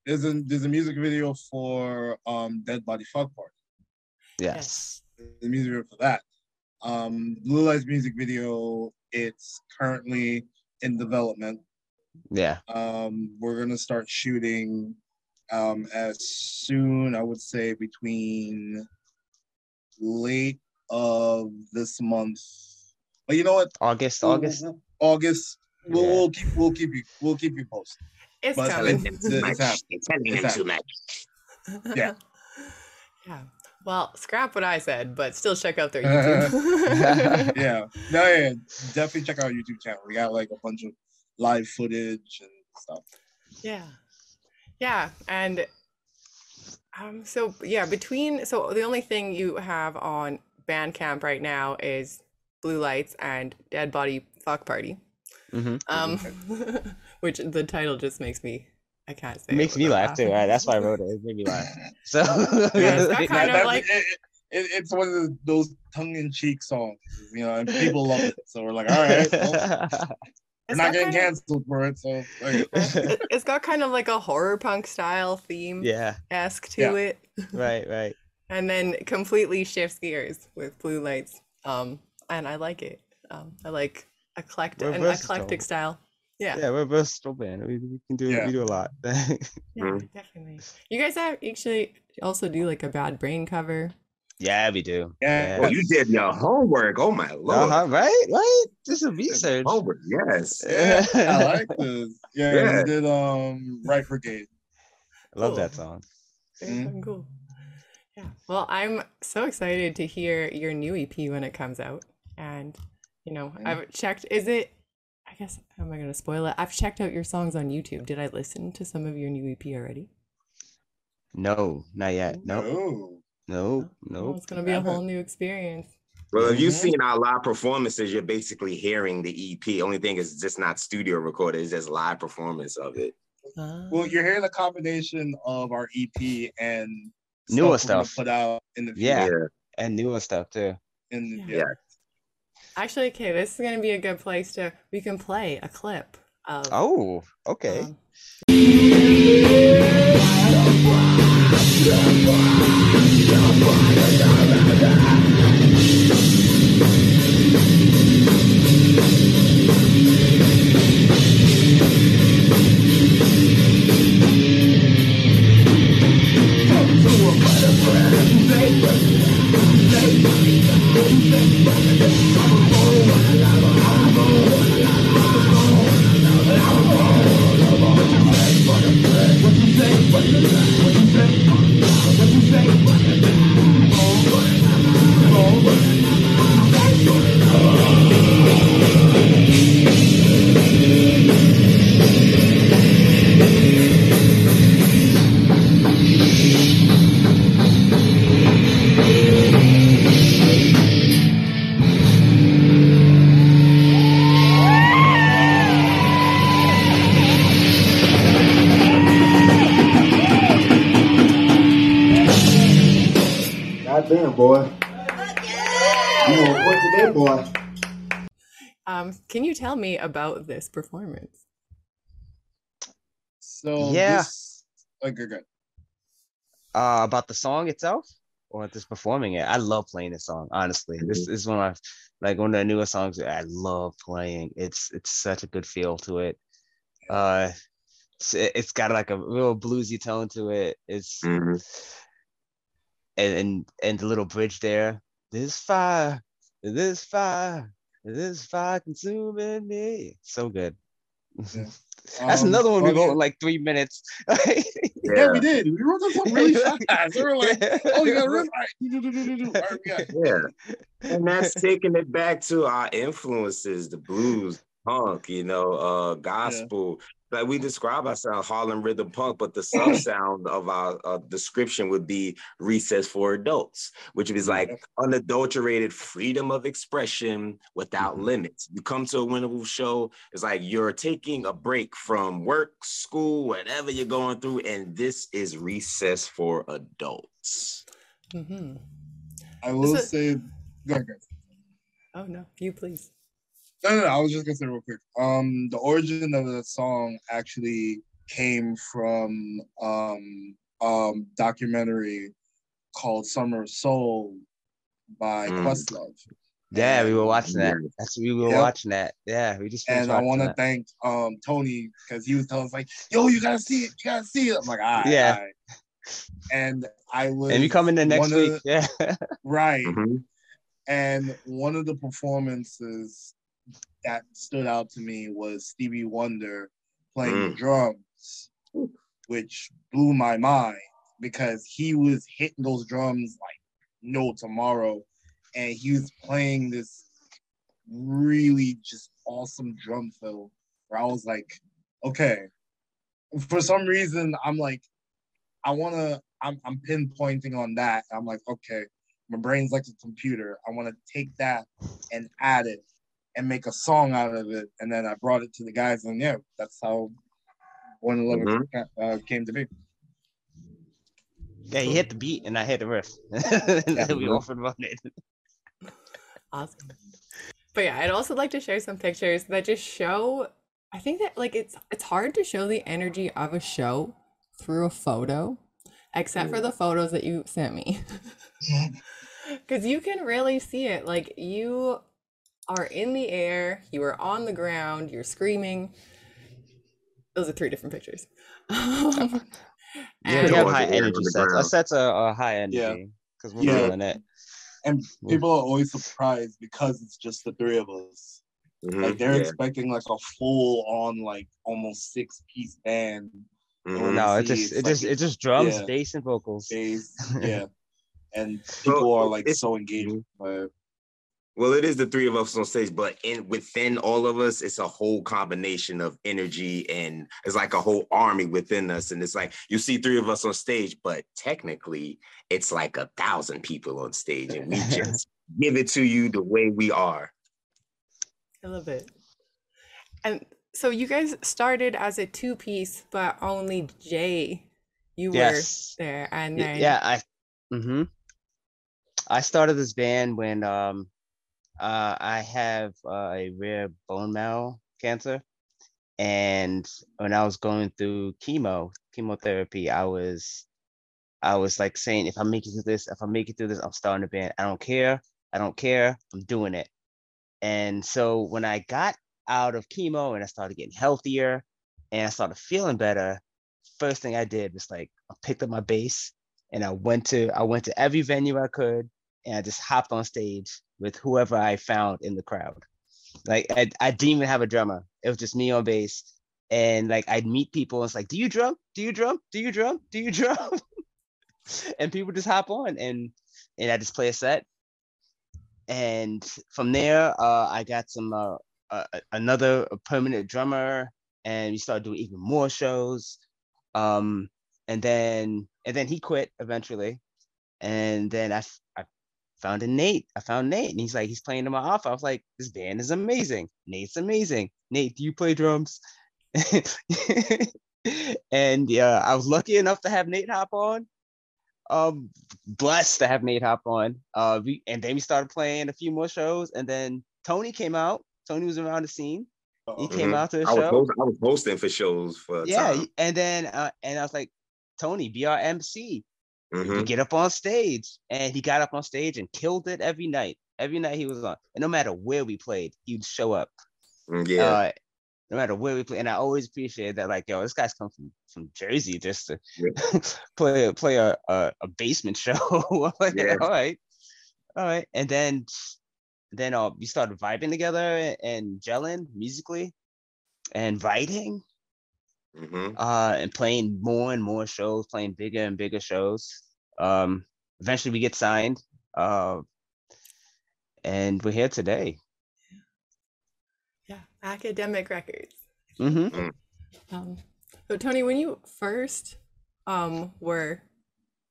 Speaker 5: There's a there's a music video for um Dead Body Fuck Party.
Speaker 3: Yes.
Speaker 5: The music video for that. Um Blue Lights music video, it's currently in development.
Speaker 3: Yeah.
Speaker 5: Um, we're gonna start shooting um, as soon, I would say, between late of this month. But you know what?
Speaker 3: August. August.
Speaker 5: August. We'll,
Speaker 3: Yeah.
Speaker 5: we'll keep we'll keep you we'll keep you posted.
Speaker 1: It's
Speaker 5: But
Speaker 1: coming.
Speaker 5: it's- it's happening.
Speaker 4: telling
Speaker 5: him
Speaker 4: him
Speaker 5: too
Speaker 4: too much.
Speaker 5: Yeah.
Speaker 1: yeah. Well, scrap what I said, but still check out their YouTube.
Speaker 5: Yeah. No, yeah, definitely check out our YouTube channel. We got like a bunch of live footage and stuff.
Speaker 1: Yeah. Yeah. And um so yeah, between so the only thing you have on Bandcamp right now is Blue Lights and Dead Body Fuck Party.
Speaker 3: hmm
Speaker 1: Um which the title just makes me I can't say
Speaker 3: It makes me
Speaker 1: without
Speaker 3: laugh too. Right? That's why I wrote it. It made me laugh. So
Speaker 1: Yeah, it's
Speaker 5: That-
Speaker 1: kind of like-
Speaker 5: it- it- it's one of those tongue-in-cheek songs, you know, and people love it. So we're like, all right, well, we're
Speaker 1: It's
Speaker 5: not getting
Speaker 1: kind of-
Speaker 5: canceled for it. So like,
Speaker 1: it- it's got kind of like a horror punk style theme
Speaker 3: yeah.
Speaker 1: esque to
Speaker 5: Yeah.
Speaker 1: it.
Speaker 3: Right. Right.
Speaker 1: and then completely shifts gears with blue lights. Um, and I like it. Um, I like eclectic
Speaker 3: We're
Speaker 1: an eclectic style. Yeah,
Speaker 3: Yeah. We're versatile band. We, we can do.
Speaker 5: Yeah.
Speaker 3: We do a lot.
Speaker 1: yeah,
Speaker 4: Mhm.
Speaker 1: definitely. You guys have actually also do like a bad brain cover.
Speaker 3: yeah, we do.
Speaker 5: Yeah.
Speaker 4: Oh, you did your homework. Oh my lord.
Speaker 3: Uh-huh, right. Right. This is research.
Speaker 4: Homework, yes.
Speaker 5: yeah, I like this. Yeah,
Speaker 4: Yeah.
Speaker 5: we did um Right for Brigade.
Speaker 3: I love that song.
Speaker 1: Very
Speaker 5: Mhm.
Speaker 1: cool. Yeah. Well, I'm so excited to hear your new EP when it comes out. And you know, I've checked. Is it? I guess. How am I going to spoil it? I've checked out your songs on YouTube. Did I listen to some of your new EP already?
Speaker 3: No, not yet. Nope.
Speaker 5: Oh,
Speaker 3: Nope.
Speaker 1: Well,
Speaker 3: Nope.
Speaker 1: it's going to be a whole new experience.
Speaker 4: Well, if you've seen our live performances, you're basically hearing the EP. Only thing is it's just not studio recorded, it's just live performance of it.
Speaker 1: Ah.
Speaker 5: well, you're hearing a combination of our EP and
Speaker 3: Newer
Speaker 5: we're
Speaker 3: stuff.
Speaker 5: put out in the future.
Speaker 3: Yeah.
Speaker 5: future.
Speaker 3: And newer stuff too.
Speaker 5: In,
Speaker 1: Yeah.
Speaker 5: yeah.
Speaker 1: Actually, okay, this is going to be a good place to. We can play a clip of.
Speaker 3: Oh, okay.
Speaker 1: um, tell me about this performance?
Speaker 5: So
Speaker 3: Yeah.
Speaker 5: this, okay, good.
Speaker 3: Uh, about the song itself or just performing it. I love playing this song. Honestly, this is one of my, like one of the newer songs that I love playing. It's it's such a good feel to it. Uh, it's, it's got like a real bluesy tone to it. It's
Speaker 4: Mhm.
Speaker 3: and and and the little bridge there. This fire, this fire, this fire consuming me. So good.
Speaker 5: Yeah.
Speaker 3: That's
Speaker 5: Um,
Speaker 3: another one we
Speaker 5: okay.
Speaker 3: wrote in like three minutes.
Speaker 5: Yeah, we did. We wrote this song really fast. We were like, oh, you got a riff? All right. All right, we.
Speaker 4: Yeah. And that's taking it back to our influences, the blues, punk, you know, uh, gospel. Like we describe ourselves Harlem rhythm punk, but the sub sound of our uh, description would be recess for adults, which is like unadulterated freedom of expression without
Speaker 3: Mhm.
Speaker 4: limits. You come to a Winter Wolf show, it's like you're taking a break from work, school, whatever you're going through, and this is recess for adults.
Speaker 1: Mm-hmm.
Speaker 5: I will
Speaker 1: Is it-
Speaker 5: say, go ahead.
Speaker 1: Oh no, you please.
Speaker 5: No, no, no, I was just gonna say real quick. Um, the origin of the song actually came from um um documentary called Summer of Soul by
Speaker 4: Mm.
Speaker 5: Questlove.
Speaker 3: Yeah, we were watching that. That's we were
Speaker 5: Yep.
Speaker 3: watching that. Yeah, we just
Speaker 5: And I want to thank um Tony because he was telling us like, "Yo, you gotta see it, you gotta see it." I'm like, "All right,
Speaker 3: Yeah.
Speaker 5: all right." And I was
Speaker 3: And we coming in
Speaker 5: the next
Speaker 3: week.
Speaker 5: the-
Speaker 3: Yeah.
Speaker 5: right?
Speaker 4: Mhm.
Speaker 5: And one of the performances that stood out to me was Stevie Wonder playing the
Speaker 4: Mm.
Speaker 5: drums, which blew my mind because he was hitting those drums like no tomorrow. And he was playing this really just awesome drum fill where I was like, okay. For some reason, I'm like, I wanna, I'm, I'm pinpointing on that. I'm like, okay, my brain's like a computer. I want to take that and add it and make a song out of it. And then I brought it to the guys, and yeah, that's how One Eleven uh, came to be.
Speaker 3: Yeah, he hit the beat and I hit the riff. and then we often run it.
Speaker 1: Awesome. But yeah, I'd also like to share some pictures that just show I think that like it's it's hard to show the energy of a show through a photo, except for the photos that you sent me. Cuz you can really see it. Like you are in the air, you are on the ground, you're screaming. Those are three different pictures. Um,
Speaker 3: Yeah, we
Speaker 1: and-
Speaker 3: have high energy
Speaker 4: on the
Speaker 3: sets. Our
Speaker 4: ground.
Speaker 3: sets are, are high energy because we're
Speaker 5: Yeah.
Speaker 3: feeling it.
Speaker 5: And people are always surprised because it's just the three of us.
Speaker 4: Mhm.
Speaker 5: Like they're
Speaker 4: Yeah.
Speaker 5: expecting like a full on like almost six piece band.
Speaker 4: Mhm.
Speaker 3: No, it just
Speaker 5: it's
Speaker 3: it just
Speaker 5: like-
Speaker 3: it just drums,
Speaker 5: yeah.
Speaker 3: bass, and vocals.
Speaker 5: Bass, yeah. And people are like so engaged. But
Speaker 4: Well, it is the three of us on stage, but in within all of us, it's a whole combination of energy and it's like a whole army within us. And it's like you see three of us on stage, but technically it's like a thousand people on stage, and we just give it to you the way we are.
Speaker 1: I love it. And so you guys started as a two piece, but only Jay, you
Speaker 3: Yes.
Speaker 1: were there, and
Speaker 3: Y-
Speaker 1: then
Speaker 3: Yeah, I Mm-hmm. I started this band when um uh I have uh, a rare bone marrow cancer. And when I was going through chemo, chemotherapy, I was I was like saying, if I make it through this, if I make it through this, I'm starting a band. I don't care. I don't care. I'm doing it. And so when I got out of chemo and I started getting healthier and I started feeling better, first thing I did was like I picked up my bass and I went to I went to every venue I could and I just hopped on stage with whoever I found in the crowd. Like I, I didn't even have a drummer. It was just me on bass. And like I'd meet people and it's like, do you drum? Do you drum? Do you drum? Do you drum? and people just hop on and and I just play a set. And from there, uh, I got some uh, uh, another permanent drummer, and we started doing even more shows. Um, and then and then he quit eventually, and then I I found a Nate. I found Nate, and he's like he's playing in my office. I was like, this band is amazing. Nate's amazing. Nate, do you play drums? and yeah, I was lucky enough to have Nate hop on. um blessed to have Nate hop on. Uh we and then we started playing a few more shows and then Tony came out. Tony was around the scene. He came
Speaker 4: Mhm.
Speaker 3: out to the
Speaker 4: I was,
Speaker 3: show.
Speaker 4: host, I was hosting for shows for
Speaker 3: yeah,
Speaker 4: time.
Speaker 3: and then uh, and I was like, Tony, be our MC.
Speaker 4: Mhm.
Speaker 3: You get up on stage. And he got up on stage and killed it every night. Every night he was on. And no matter where we played, he'd show up.
Speaker 4: Mm, Yeah.
Speaker 3: Uh, no matter where we play. And I always appreciate that, like, yo, this guy's come from, from Jersey just to play a play a, a, a basement show. Like,
Speaker 4: Yeah.
Speaker 3: all right. All right. And then then uh, we started vibing together and, and gelling musically and writing
Speaker 4: Mhm.
Speaker 3: uh, and playing more and more shows, playing bigger and bigger shows. Um, eventually, we get signed, uh, and we're here today.
Speaker 1: Yeah, academic records.
Speaker 3: hmm
Speaker 1: Um, so Tony, when you first um were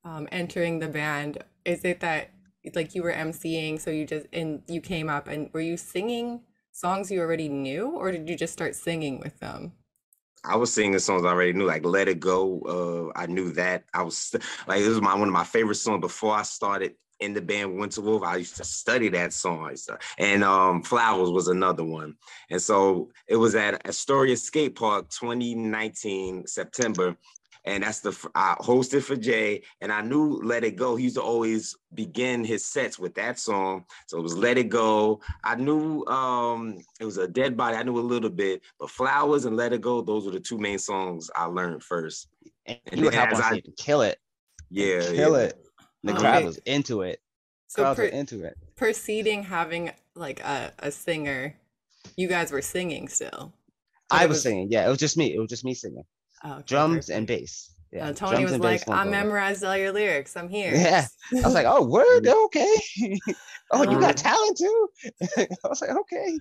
Speaker 1: um entering the band, is it that like you were emceeing, so you just and you came up and were you singing songs you already knew, or did you just start singing with them?
Speaker 4: I was singing songs I already knew, like "Let It Go." Uh, I knew that. I was like, this was my one of my favorite songs before I started in the band Winter Wolf. I used to study that song, and um, "Flowers" was another one. And so it was at Astoria Skate Park, 2019 September, and that's the I hosted for Jay, and I knew "Let It Go." He used to always begin his sets with that song, so it was "Let It Go." I knew um, it was a dead body. I knew a little bit, but "Flowers" and "Let It Go" those were the two main songs I learned first.
Speaker 3: And
Speaker 4: And
Speaker 3: you would
Speaker 4: then
Speaker 3: hop
Speaker 4: as
Speaker 3: on
Speaker 4: I-
Speaker 3: stage and kill it,
Speaker 4: Yeah,
Speaker 3: kill
Speaker 4: yeah.
Speaker 3: it. The
Speaker 1: Okay.
Speaker 3: crowd was into it.
Speaker 1: So
Speaker 3: Crowds
Speaker 1: per-
Speaker 3: into it.
Speaker 1: preceding having like a, a singer, you guys were singing still.
Speaker 3: I
Speaker 1: it
Speaker 3: was singing. Yeah, it was just me. It was just me singing.
Speaker 1: Oh, okay,
Speaker 3: Drums and bass. Yeah,
Speaker 1: Uh, Tony was like, I memorized all your lyrics. I'm here.
Speaker 3: Yeah. I was like, oh, word, okay. oh, you
Speaker 1: Um,
Speaker 3: got talent too. I was like, okay.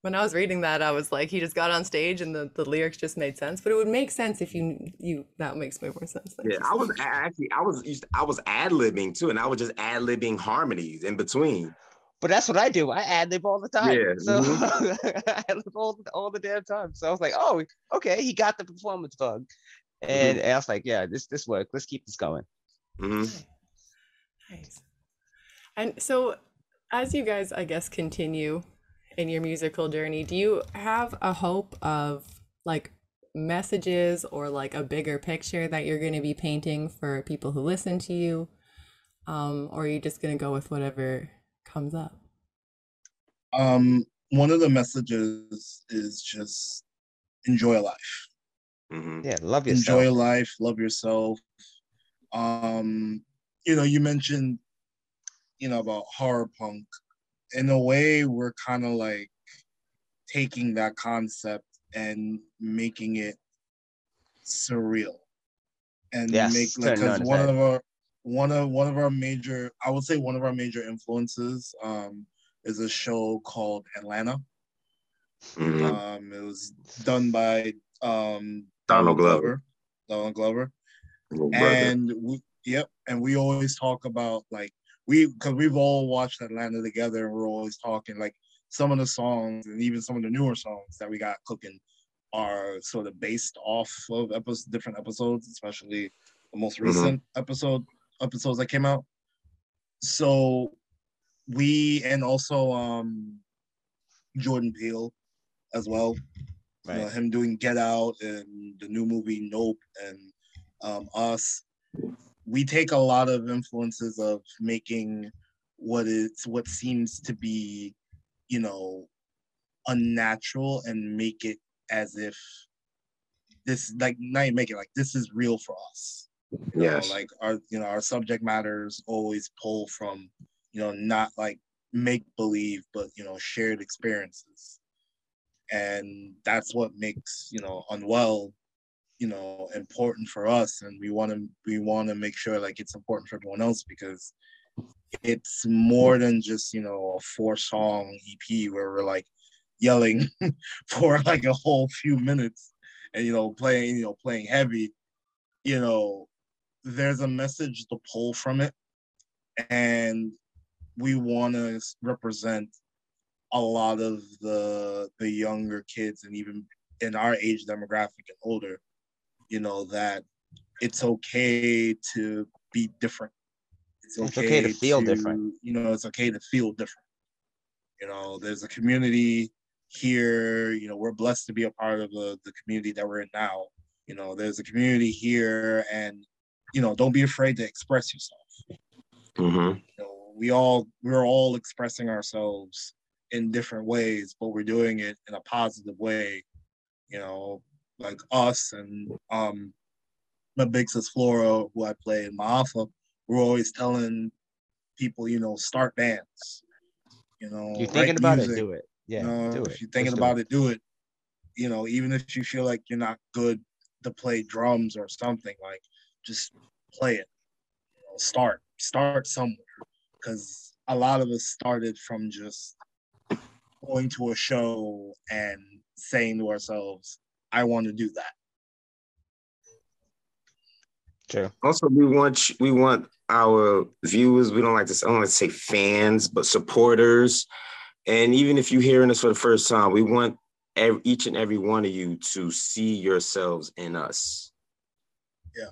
Speaker 1: when I was reading that, I was like, he just got on stage and the, the lyrics just made sense. But it would make sense if you you that makes way more sense. than
Speaker 4: Yeah, I was actually I was used I was ad libbing too, and I was just ad libbing harmonies in between.
Speaker 3: But that's what I do. I ad lib all the time.
Speaker 4: Yeah,
Speaker 3: So
Speaker 4: mm-hmm.
Speaker 3: I ad lib all, all the damn time. So I was like, oh, okay, he got the performance bug. And,
Speaker 4: Mm-hmm.
Speaker 3: and I was like, yeah, this this worked. Let's keep this going.
Speaker 4: Mhm.
Speaker 1: Nice. And so, as you guys, I guess, continue in your musical journey, do you have a hope of like messages or like a bigger picture that you're going to be painting for people who listen to you? Um, or are you just going to go with whatever comes up?
Speaker 5: Um, one of the messages is just enjoy life.
Speaker 4: Mhm.
Speaker 3: Yeah, love yourself.
Speaker 5: Enjoy life, love yourself. Um, you know, you mentioned, you know, about horror punk. In a way, we're kind of like taking that concept and making it surreal. And
Speaker 3: Yes,
Speaker 5: make like
Speaker 3: turn it on
Speaker 5: because one of our one of one of our major I would say one of our major influences um is a show called Atlanta.
Speaker 4: Mhm.
Speaker 5: Um, it was done by um,
Speaker 4: Donald Glover.
Speaker 5: Donald Glover,
Speaker 4: Little brother.
Speaker 5: and we, yep, and we always talk about like we because we've all watched Atlanta together, and we're always talking like some of the songs and even some of the newer songs that we got cooking are sort of based off of episodes, different episodes, especially the most
Speaker 4: Mhm.
Speaker 5: recent episode episodes that came out. So we and also um Jordan Peele as well. You know, him doing Get Out and the new movie Nope and um, Us. We take a lot of influences of making what is what seems to be, you know, unnatural and make it as if this like not even make it like this is real for us. You know, like our you know our subject matters always pull from you know not like make believe but you know shared experiences. And that's what makes you know unwell you know important for us. And we want to we want to make sure like it's important for everyone else because it's more than just you know a four song ep where we're like yelling for like a whole few minutes and you know playing you know playing heavy you know there's a message to pull from it and we want to represent a lot of the the younger kids and even in our age demographic and older you know that it's okay to be different. It's okay,
Speaker 3: It's okay to feel different.
Speaker 5: You know, it's okay to feel different. You know, there's a community here. You know, we're blessed to be a part of the, the community that we're in now. You know, there's a community here, and you know, don't be afraid to express yourself.
Speaker 4: hmm
Speaker 5: You know, we all we're all expressing ourselves in different ways, but we're doing it in a positive way. You know, like us and um my big sis Flora, who I play in my Maafa, we're always telling people, you know, start bands. You know,
Speaker 3: You're thinking about
Speaker 5: music.
Speaker 3: it, do it. Yeah,
Speaker 5: you know,
Speaker 3: do
Speaker 5: if
Speaker 3: it.
Speaker 5: you're thinking
Speaker 3: Just do
Speaker 5: about it. do it. You know, even if you feel like you're not good to play drums or something, like just play it. You know, start, start somewhere, because a lot of us started from just going to a show and saying to ourselves, "I want to do that."
Speaker 3: True.
Speaker 4: Also, we want we want our viewers. We don't like to. I don't like to say fans, but supporters. And even if you're hearing us for the first time, we want ev- each and every one of you to see yourselves in us.
Speaker 5: Yeah.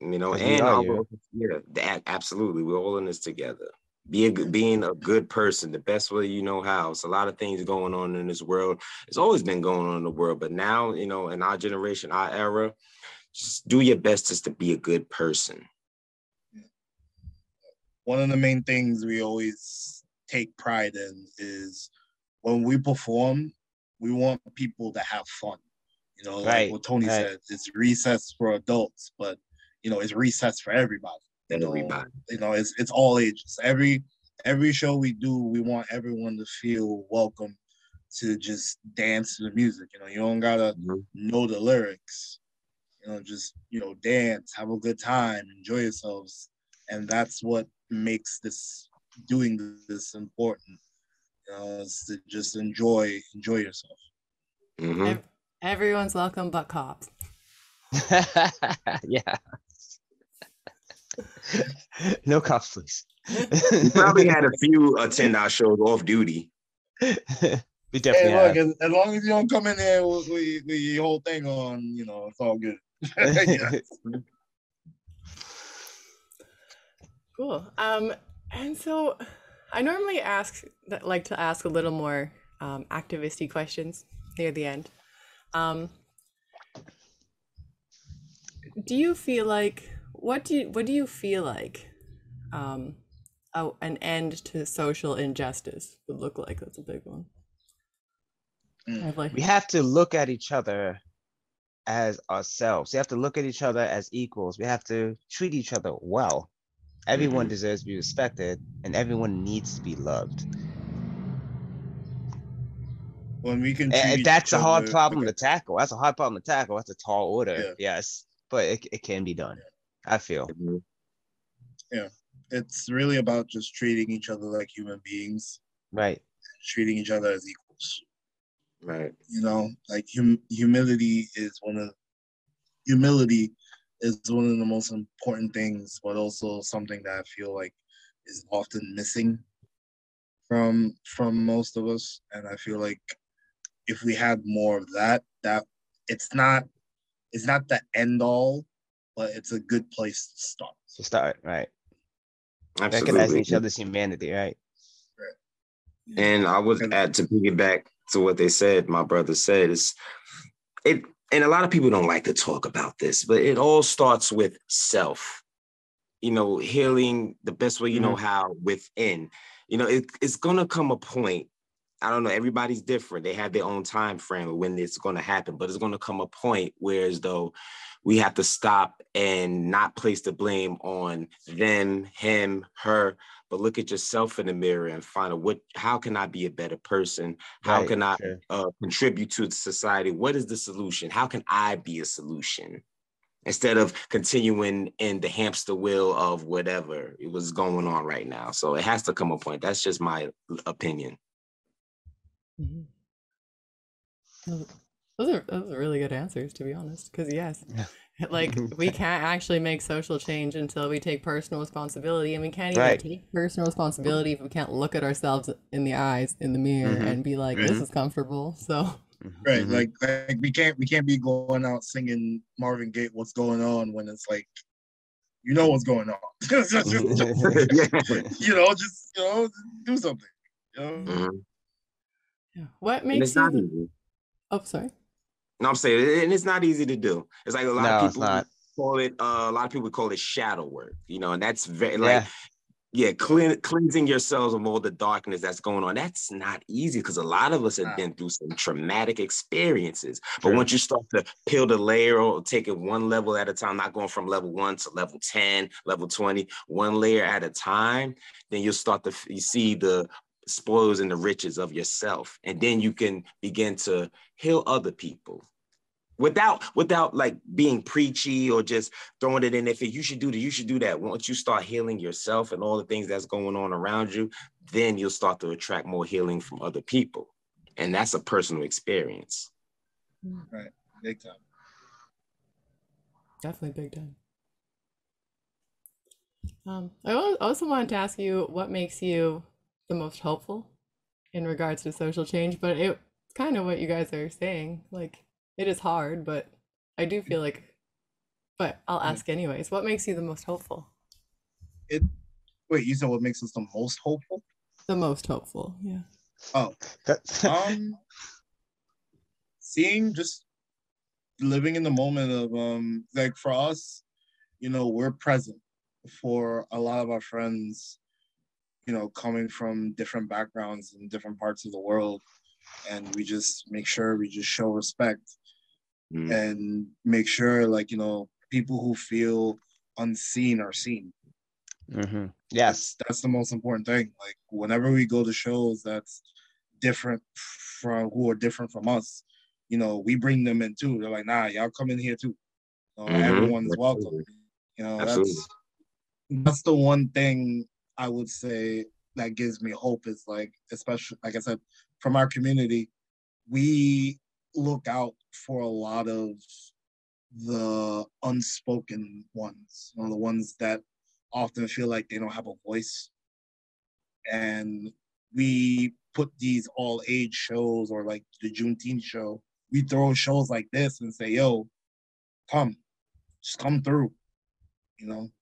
Speaker 4: You know, and
Speaker 3: are
Speaker 4: our- yeah, that absolutely. We're all in this together. Be a good, being a good person, the best way you know how. It's a lot of things going on in this world. It's always been going on in the world, but now, you know, in our generation, our era, just do your best just to be a good person.
Speaker 5: one of the main things we always take pride in is when we perform, we want people to have fun. You know, like
Speaker 3: Right,
Speaker 5: what Tony
Speaker 3: right.
Speaker 5: said, it's recess for adults, but you know, it's recess for everybody. You know,
Speaker 4: Everybody.
Speaker 5: you know, it's it's all ages. Every every show we do, we want everyone to feel welcome to just dance to the music. You know, you don't gotta
Speaker 4: Mhm.
Speaker 5: know the lyrics. You know, just you know, dance, have a good time, enjoy yourselves, and that's what makes this doing this important. You know, is to just enjoy enjoy yourself.
Speaker 4: Mhm.
Speaker 1: Everyone's welcome but cops.
Speaker 3: yeah. no cops, please.
Speaker 4: We probably had a few attend our shows off duty.
Speaker 3: we
Speaker 5: Hey, look,
Speaker 3: have.
Speaker 5: as, as long as you don't come in there with, with, with your whole thing on, you know, it's all good.
Speaker 1: Cool. Um, and so I normally ask that like to ask a little more um, activisty questions near the end. Um, do you feel like what do you what do you feel like um, oh, an end to social injustice would look like? That's a big one.
Speaker 5: Mm.
Speaker 1: Like
Speaker 3: we have to look at each other as ourselves. We have to look at each other as equals. We have to treat each other well. Everyone
Speaker 4: Mhm.
Speaker 3: deserves to be respected and everyone needs to be loved.
Speaker 5: When we can,
Speaker 3: And-
Speaker 5: treat
Speaker 3: and
Speaker 5: each
Speaker 3: that's a hard
Speaker 5: other-
Speaker 3: problem to tackle. That's a hard problem to tackle. That's a tall order.
Speaker 5: Yeah.
Speaker 3: Yes, but it, it can be done. I feel.
Speaker 4: Yeah.
Speaker 5: It's really about just treating each other like human beings,
Speaker 3: Right.
Speaker 5: treating each other as equals.
Speaker 4: Right.
Speaker 5: You know, like hum- humility is one of humility is one of the most important things, but also something that I feel like is often missing from from most of us. And I feel like if we had more of that, that it's not it's not the end all, but it's a good place to start.
Speaker 3: To start, right. Absolutely. Recognizing
Speaker 4: Absolutely.
Speaker 3: each other's humanity, right? right.
Speaker 4: And I would
Speaker 5: And-
Speaker 4: add to piggyback to what they said, my brother said, is it and a lot of people don't like to talk about this, but it all starts with self. You know, healing the best way you know mm-hmm. how within. You know, it, it's gonna come a point. I don't know, everybody's different. They have their own time frame of when it's gonna happen, but it's gonna come a point where as though we have to stop and not place the blame on them, him, her, but look at yourself in the mirror and find out what how can I be a better person? How
Speaker 3: Right,
Speaker 4: can I
Speaker 3: sure.
Speaker 4: uh, contribute to the society? What is the solution? How can I be a solution? Instead of continuing in the hamster wheel of whatever it was going on right now. So it has to come a point. That's just my opinion.
Speaker 1: Mhm. Those those are those are really good answers, to be honest. Because yes, like we can't actually make social change until we take personal responsibility, and we can't even
Speaker 3: Right.
Speaker 1: take personal responsibility if we can't look at ourselves in the eyes in the mirror
Speaker 3: Mhm.
Speaker 1: and be like, "This
Speaker 4: Mhm.
Speaker 1: is comfortable." So
Speaker 5: Right.
Speaker 3: Mhm.
Speaker 5: Like, like we can't we can't be going out singing Marvin Gaye what's going on when it's like you know what's going on. Just- just- just-
Speaker 4: Yeah.
Speaker 5: you know, just you know, do something. You know?
Speaker 4: Mhm.
Speaker 1: Yeah. What makes
Speaker 4: it's
Speaker 1: you?
Speaker 4: not easy.
Speaker 1: Oh, sorry.
Speaker 4: No, I'm saying, and it's not easy to do. It's like a lot
Speaker 3: No,
Speaker 4: of people
Speaker 3: not.
Speaker 4: call it. Uh, a lot of people call it shadow work. You know, and that's very like
Speaker 3: Yeah.
Speaker 4: yeah, clean, cleansing yourselves of all the darkness that's going on. That's not easy because a lot of us have
Speaker 5: Nah.
Speaker 4: been through some traumatic experiences. But once you start to peel the layer or take it one level at a time, not going from level one to level 10, level 20, one layer at a time, then you'll start to f- you see the spoils and the riches of yourself. And then you can begin to heal other people without without like being preachy or just throwing it in if you should do that you should do that once you start healing yourself and all the things that's going on around you then you'll start to attract more healing from other people and that's a personal experience Right,
Speaker 5: Big time.
Speaker 1: Definitely big time. Um, I also wanted to ask you what makes you the most helpful in regards to social change, but it's kind of what you guys are saying. Like, it is hard, but I do feel like, but I'll ask anyways. What makes you the most hopeful?
Speaker 5: It wait, you said what makes us the most hopeful?
Speaker 1: The most hopeful, yeah.
Speaker 5: Oh, um, seeing just living in the moment of um, like for us, you know, we're present for a lot of our friends, you know, coming from different backgrounds in different parts of the world, and we just make sure we just show respect
Speaker 4: Mm.
Speaker 5: and make sure like you know people who feel unseen are seen
Speaker 3: Mhm. Yes.
Speaker 5: that's that's the most important thing like whenever we go to shows that's different from who are different from us you know we bring them in too they're like nah y'all come in here too you know,
Speaker 4: Mhm.
Speaker 5: everyone is welcome you know
Speaker 4: Absolutely.
Speaker 5: that's that's the one thing i would say that gives me hope is like especially like i said from our community we look out for a lot of the unspoken ones you know, the ones that often feel like they don't have a voice and we put these all age shows or like the Juneteenth show. We throw shows like this and say, "Yo, come, just come through." You know,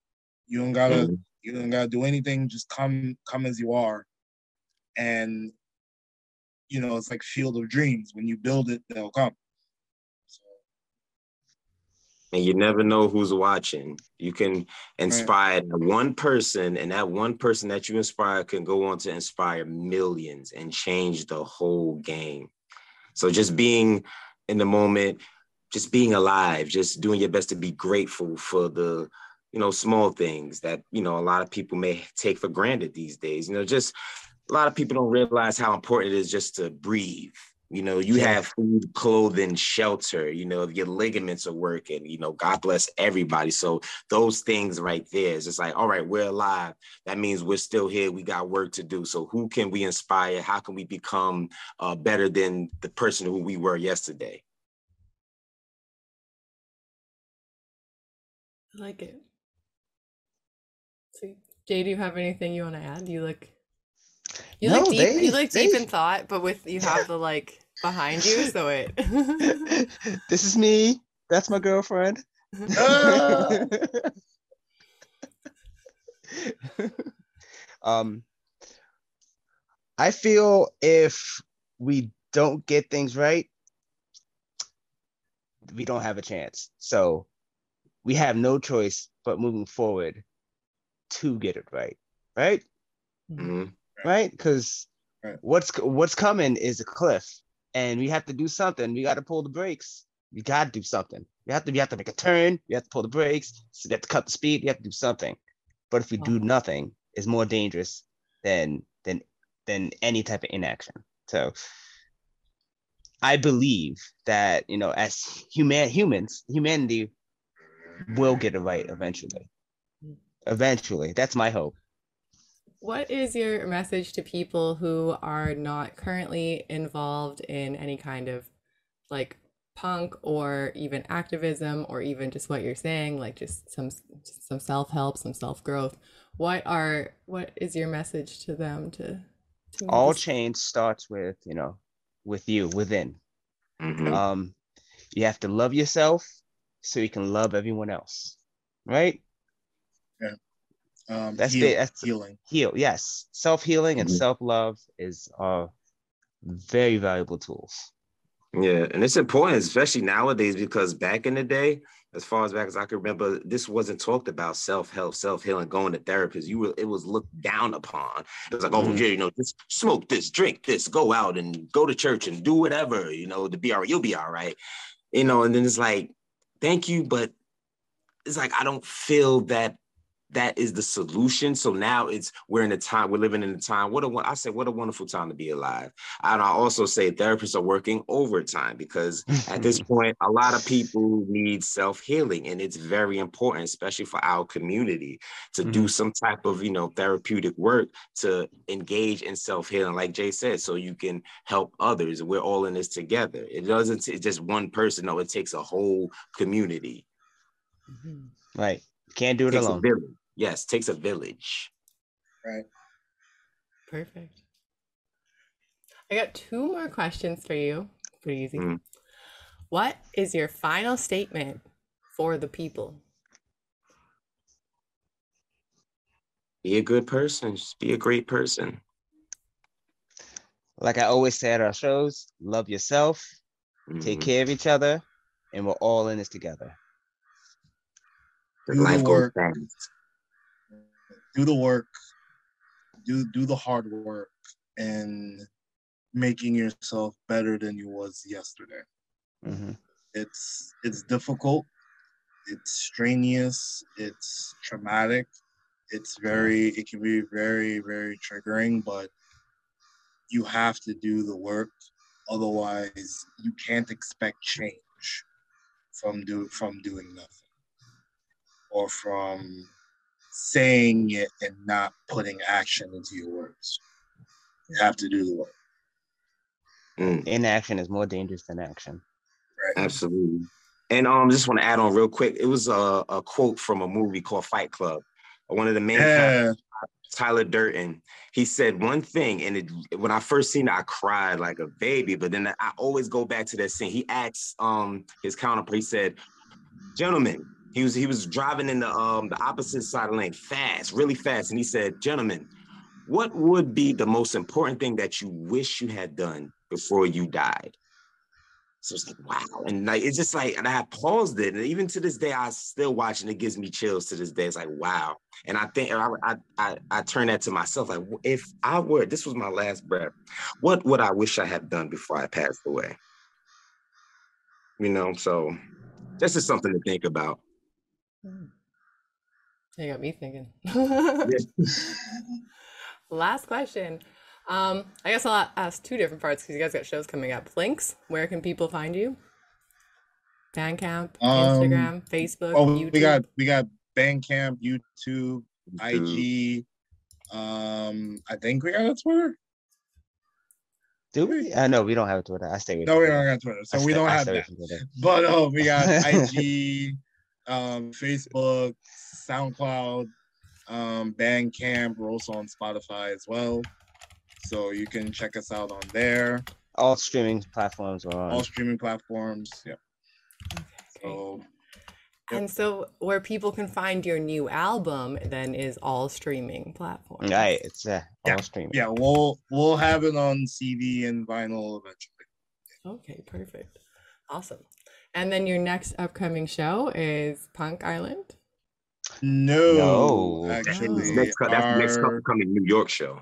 Speaker 5: you don't gotta,
Speaker 4: Mhm.
Speaker 5: You don't gotta do anything. Just come, come as you are, and you know, it's like Field of Dreams. When you build it, they'll come. So,
Speaker 4: and you never know who's watching. You can inspire that one person, and that one person that you inspire can go on to inspire millions and change the whole game. So just being in the moment, just being alive, just doing your best to be grateful for the, you know, small things that, you know, a lot of people may take for granted these days. You know, just a lot of people don't realize how important it is just to breathe. You know, you have food, clothing, shelter, you know, if your ligaments are working, you know, God bless everybody. So those things right there is just like, all right, we're alive. That means we're still here. We got work to do. So who can we inspire? How can we become uh, better than the person who we were yesterday?
Speaker 1: I like it. Jay, do you have anything you want to add? You look, you
Speaker 3: No,
Speaker 1: look deep.
Speaker 3: they-
Speaker 1: you look deep
Speaker 3: they-
Speaker 1: in thought, but with you have the like behind you, so it.
Speaker 3: this is me. That's my girlfriend.
Speaker 5: Ah!
Speaker 3: um, I feel if we don't get things right, we don't have a chance. So we have no choice but moving forward to get it right. Right?
Speaker 4: Mhm.
Speaker 3: Right? Because
Speaker 5: Right.
Speaker 3: what's what's coming is a cliff, and we have to do something. We got to pull the brakes. We got to do something. We have to. We have to make a turn. We have to pull the brakes. So we have to cut the speed. We have to do something. But if we do
Speaker 1: Oh.
Speaker 3: nothing, it's more dangerous than than than any type of inaction. So I believe that you know, as human humans, humanity will get it right eventually. Eventually, that's my hope.
Speaker 1: What is your message to people who are not currently involved in any kind of like punk or even activism or even just what you're saying, like just some some self-help, some self-growth? What are what is your message to them to, to
Speaker 3: All
Speaker 1: this-
Speaker 3: change starts with you know, with you within.
Speaker 4: Mhm.
Speaker 3: Um, you have to love yourself so you can love everyone else, right?
Speaker 5: Um,
Speaker 3: That's
Speaker 5: heal-
Speaker 3: the- that's-
Speaker 5: healing.
Speaker 3: Heal, yes. Self healing and
Speaker 4: Mhm.
Speaker 3: self love is are very valuable tools.
Speaker 4: Yeah, and it's important, especially nowadays, because back in the day, as far as back as I can remember, this wasn't talked about self-help, self-healing, going to therapists. You were it was looked down upon. It was like, oh
Speaker 3: Mhm.
Speaker 4: yeah, you know, just smoke this, drink this, go out and go to church and do whatever, you know, to be all right, you'll be all right. You know, and then it's like, thank you, but it's like I don't feel that that is the solution. So now it's we're in a time, we're living in a time. What a I said, what a wonderful time to be alive. And I also say therapists are working overtime because at this point, a lot of people need self healing, and it's very important, especially for our community, to do mm-hmm. some type of you know therapeutic work to engage in self healing, like Jay said, so you can help others. We're all in this together. It doesn't It's just one person. No, it takes a whole community. Mm-hmm.
Speaker 3: Right. Can't do
Speaker 4: It
Speaker 3: it
Speaker 4: takes a
Speaker 3: alone.
Speaker 4: village. Yes, takes a village. Right.
Speaker 1: Perfect. I got two more questions for you. Pretty easy.
Speaker 4: Mhm.
Speaker 1: What is your final statement for the people?
Speaker 4: Be a good person. Just be a great person.
Speaker 3: Like I always say at our shows, love yourself, take
Speaker 4: Mhm.
Speaker 3: care of each other, and we're all in this together.
Speaker 4: The
Speaker 5: Do the
Speaker 4: Life goes
Speaker 5: work.
Speaker 4: fast.
Speaker 5: do the work, do do the hard work, and making yourself better than you was yesterday.
Speaker 3: hmm
Speaker 5: It's it's difficult, it's strenuous, it's traumatic, it's very it can be very very triggering, but you have to do the work. Otherwise, you can't expect change from do from doing nothing or from saying it and not putting action into your words. You have to do the work.
Speaker 4: Mm.
Speaker 3: Inaction is more dangerous than action.
Speaker 5: Right.
Speaker 4: Absolutely. And um, just want to add on real quick. It was a, a quote from a movie called Fight Club. One of the main characters,
Speaker 5: Yeah.
Speaker 4: Tyler Durden. He said one thing, and it, when I first seen it, I cried like a baby. But then I always go back to that scene. He asked um his counterpart. He said, "Gentlemen." He was he was driving in the um the opposite side of the lane fast, really fast, and he said, "Gentlemen, what would be the most important thing that you wish you had done before you died?" So it's like, wow. And like it's just like, and I paused it. And even to this day, I still watch and it gives me chills to this day. It's like, wow. And I think I I I, I turn that to myself. Like, if I were, this was my last breath, what would I wish I had done before I passed away? You know, so this is something to think about.
Speaker 1: You got me thinking. Last question. Um, I guess I'll ask two different parts because you guys got shows coming up. Links, where can people find you? Bandcamp,
Speaker 5: Um,
Speaker 1: Instagram, Facebook,
Speaker 5: Oh,
Speaker 1: YouTube.
Speaker 5: we got we got Bandcamp, YouTube,
Speaker 4: Dude.
Speaker 5: IG. Um, I think we got a Twitter.
Speaker 3: Do we? I know we don't have a Twitter. I stay with
Speaker 5: No, we don't have Twitter, so
Speaker 3: I
Speaker 5: we
Speaker 3: stay-
Speaker 5: don't
Speaker 3: I
Speaker 5: have
Speaker 3: stay
Speaker 5: that.
Speaker 3: Twitter.
Speaker 5: But oh, we got IG, um, Facebook, SoundCloud, um, Bandcamp. We're also on Spotify as well, so you can check us out on there.
Speaker 3: All streaming platforms are on.
Speaker 5: All streaming platforms. Yeah.
Speaker 1: Okay.
Speaker 5: So
Speaker 1: And so, where people can find your new album then is all streaming platforms.
Speaker 3: Right, it's uh,
Speaker 5: Yeah,
Speaker 3: all streaming.
Speaker 5: yeah, we'll we'll have it on CD and vinyl eventually.
Speaker 1: Okay, perfect. Awesome. And then your next upcoming show is Punk Island.
Speaker 5: No,
Speaker 3: No.
Speaker 4: That's
Speaker 5: actually,
Speaker 4: the next, that's the next
Speaker 5: our-
Speaker 4: coming New York show.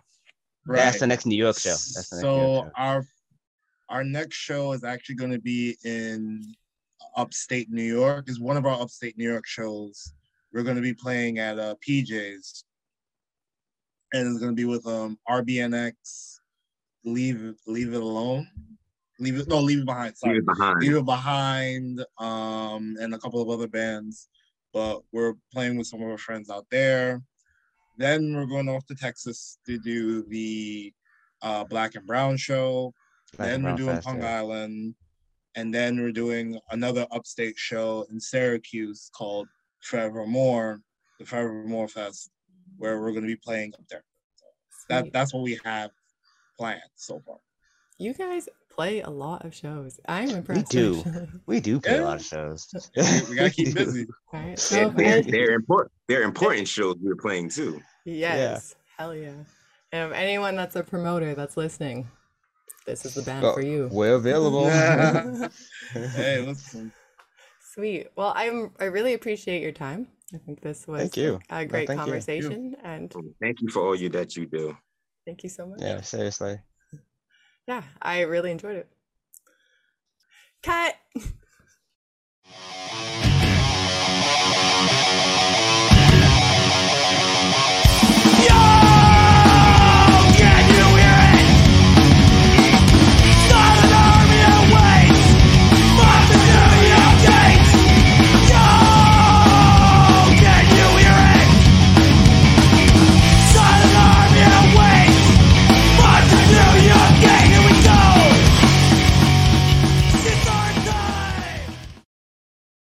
Speaker 3: That's the next New York show. That's the next
Speaker 5: so
Speaker 3: York show.
Speaker 5: our our next show is actually going to be in upstate New York. Is one of our upstate New York shows. We're going to be playing at uh, PJ's, and it's going to be with um RBNX. Leave leave it alone. Leave it no leave it behind. Sorry,
Speaker 4: Leave it behind.
Speaker 5: Leave It Behind, um, and a couple of other bands. But we're playing with some of our friends out there. Then we're going off to Texas to do the uh, Black and Brown show.
Speaker 3: Black
Speaker 5: then
Speaker 3: and
Speaker 5: we're
Speaker 3: Brown
Speaker 5: doing
Speaker 3: Fest,
Speaker 5: Punk
Speaker 3: yeah.
Speaker 5: Island. And then we're doing another upstate show in Syracuse called Forevermore, the Forevermore Fest, where we're going to be playing up there. That that's what we have planned so far.
Speaker 1: You guys play a lot of shows. I'm impressed.
Speaker 3: We do.
Speaker 1: actually.
Speaker 3: We do play a lot of shows.
Speaker 5: we gotta keep
Speaker 3: do.
Speaker 5: busy.
Speaker 1: All right.
Speaker 4: They're,
Speaker 1: So,
Speaker 4: they're,
Speaker 1: if-
Speaker 4: they're important. They're important shows we're playing too.
Speaker 1: yes. Hell yeah. And anyone that's a promoter that's listening, this is the band
Speaker 3: Oh,
Speaker 1: for you.
Speaker 3: We're available.
Speaker 5: hey, listen.
Speaker 1: Sweet. Well, I'm I really appreciate your time. I think this was
Speaker 3: Thank you.
Speaker 1: a
Speaker 3: No,
Speaker 1: great
Speaker 3: thank you.
Speaker 1: conversation and
Speaker 4: Thank you for all you that you do.
Speaker 1: thank you so much.
Speaker 3: yeah, seriously
Speaker 1: yeah, I really enjoyed it. Cut.